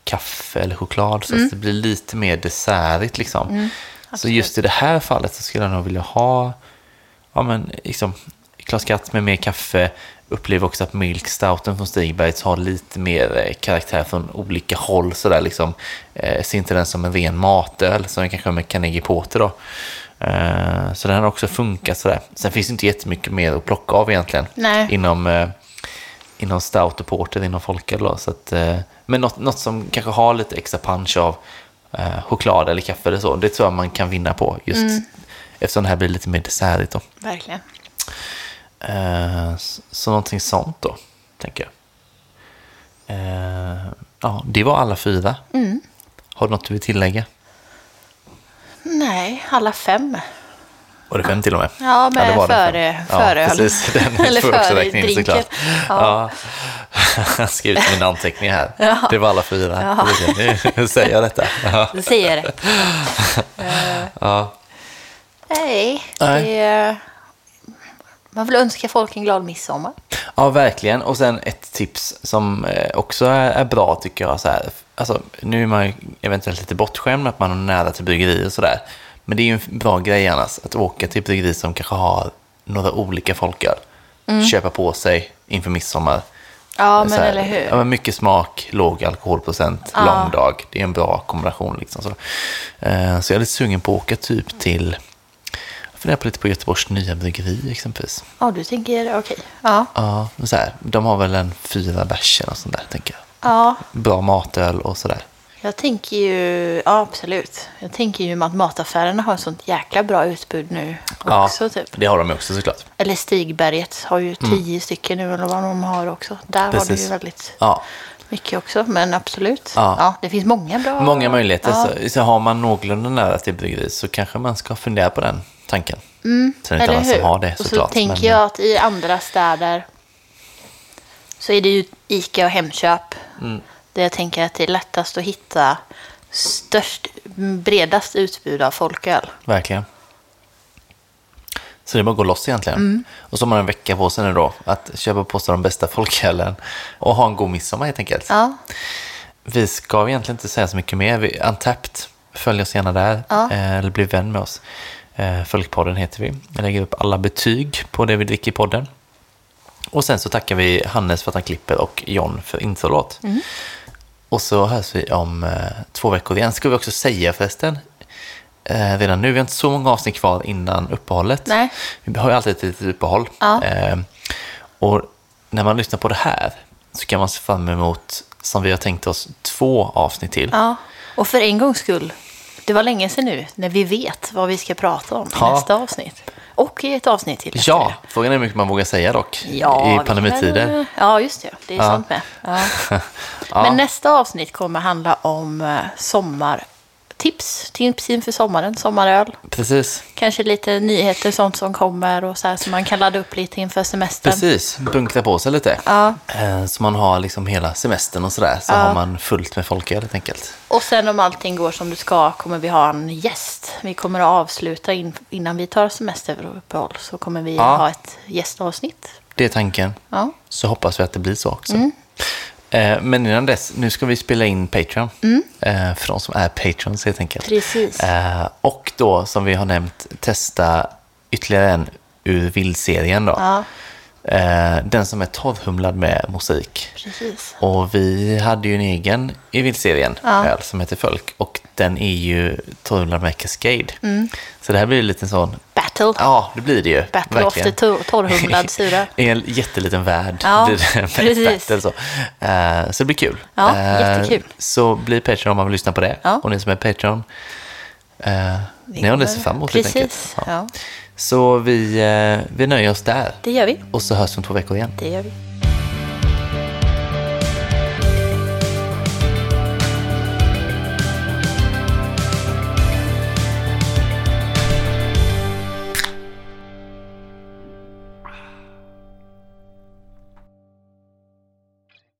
kaffe eller choklad så att det blir lite mer dessertigt liksom. så just i det här fallet så skulle jag nog vilja ha ja, men, liksom, Klas Katt med mer kaffe. Upplever också att Milk Stouten från Stigbergs har lite mer eh, karaktär från olika håll. Sådär, liksom. eh, ser inte den som en ren matöl som den kanske med Carnegie Porter. Då. Eh, så den har också funkat sådär. Sen finns det inte jättemycket mer att plocka av egentligen. Nej. Inom, eh, inom Stout och Porter, inom folköl. Då. Så att, eh, men något, något som kanske har lite extra punch av eh, choklad eller kaffe eller så. Det tror jag man kan vinna på. Just eftersom det här blir lite mer dessertigt. Då. Verkligen. Eh, så någonting sånt då, tänker jag. Eh, ja, det var alla fyra. Har du något du vill tillägga? Nej, alla fem. Var det fem till och med? Ja, med det var det före- före ja, precis. Den Eller får också räkna in såklart. Ja. Jag skrev ut mina anteckningar här. Det var alla fyra. Nu säger jag detta. Ja. Det säger rätt. Ja. Nej, Nej. det. Man vill önska folk en glad midsommar. Ja, verkligen. Och sen ett tips som eh, också är, bra tycker jag. Så här, alltså, nu är man ju eventuellt lite bortskämd med att man är nära till bryggerier och sådär. Men det är ju en bra grej annars att åka till bryggeri som kanske har några olika folköl. Köpa på sig inför midsommar. Mm. Ja, men här, eller hur? Ja, men mycket smak, låg alkoholprocent, Ja. lång dag. Det är en bra kombination. Liksom, så. Eh, så jag är lite sugen på att åka typ till, jag funderar på lite på Göteborgs nya bryggeri exempelvis. Ja, du tänker, okej. Ja. Ja, men så här, de har väl en fyra bärsen och sånt där, tänker jag. ja, Bra matöl och sådär. jag tänker ju, ja absolut. Jag tänker ju att mataffärerna har ett sånt jäkla bra utbud nu också typ. det har de ju också såklart. Eller Stigberget har ju tio stycken nu eller vad de har också. Där har du Precis. ju väldigt Ja, mycket också, men absolut. Ja. Ja. det finns många bra. många möjligheter. Ja. Så, så har man någorlunda nära till bryggeri så kanske man ska fundera på den tanken. Mm, Sen är det inte alla hur? som har det och så såklart. tänker men- jag att i andra städer så är det ju Ica och Hemköp. Mm. Där jag tänker att det är lättast att hitta störst, bredast utbud av folköl. Verkligen. Så det är bara att gå loss egentligen. Mm. Och så har man en vecka på sig nu då att köpa på sig de bästa folkölen och ha en god midsommar helt enkelt. Ja, Vi ska egentligen inte säga så mycket mer. Vi, Untapped, följ oss gärna där. Ja. Eh, eller bli vän med oss. Eh, Folkpodden heter vi. Jag lägger upp alla betyg på det vi dricker i podden. Och sen så tackar vi Hannes för att han klipper och John för introlåt. Och så hörs vi om eh, två veckor igen. Ska vi också säga förresten, eh, redan nu, vi har inte så många avsnitt kvar innan uppehållet. Nej. Vi har ju alltid ett litet uppehåll. Ja. Eh, och när man lyssnar på det här så kan man se fram emot, som vi har tänkt oss, två avsnitt till. Ja, och för en gångs skull, det var länge sedan nu när vi vet vad vi ska prata om i Ja. nästa avsnitt. Och i ett avsnitt till. Ja, det. frågan är hur mycket man vågar säga dock Ja, i pandemitider. kan- Ja, just det. Det är Ja. sant med. Ja. Men nästa avsnitt kommer handla om Tips inför sommaren, sommaröl. Precis, Kanske lite nyheter, sånt som kommer och så här så man kan ladda upp lite inför semestern. precis. Bunkra på sig lite. Ja. Eh, Så man har liksom hela semestern och sådär. Så Ja. har man fullt med folköl helt enkelt. Och sen om allting går som det ska kommer vi ha en gäst. Vi kommer att avsluta in, innan vi tar semesteruppehåll så kommer vi Ja. ha ett gästavsnitt. Det är tanken. Ja. Så hoppas vi att det blir så också. Mm. Eh, Men innan dess, nu ska vi spela in Patreon. Mm. Eh, För de som är Patrons helt enkelt. Precis. Eh, Och då, som vi har nämnt, testa ytterligare en ur vildserien då. Ja, Eh, Den som är torrhumlad med mosaik. precis. Och vi hade ju en egen i vildserien, Ja. öl, som heter Folk. Och den är ju torrhumlad med Cascade. Så det här blir lite sån, Battle. ja det blir det ju. Battle of the tor- torrhumlad syra. I en jätteliten värld Ja, blir det en precis. battle så. Eh, så det blir kul. Ja, Eh, jättekul. Så bli Patreon om man vill lyssna på det. Ja. Och ni som är Patreon, eh, ni har det fram emot. Precis. Ja. Ja, Så vi, eh, vi nöjer oss där. det gör vi. Och så hörs vi om två veckor igen. Det gör vi.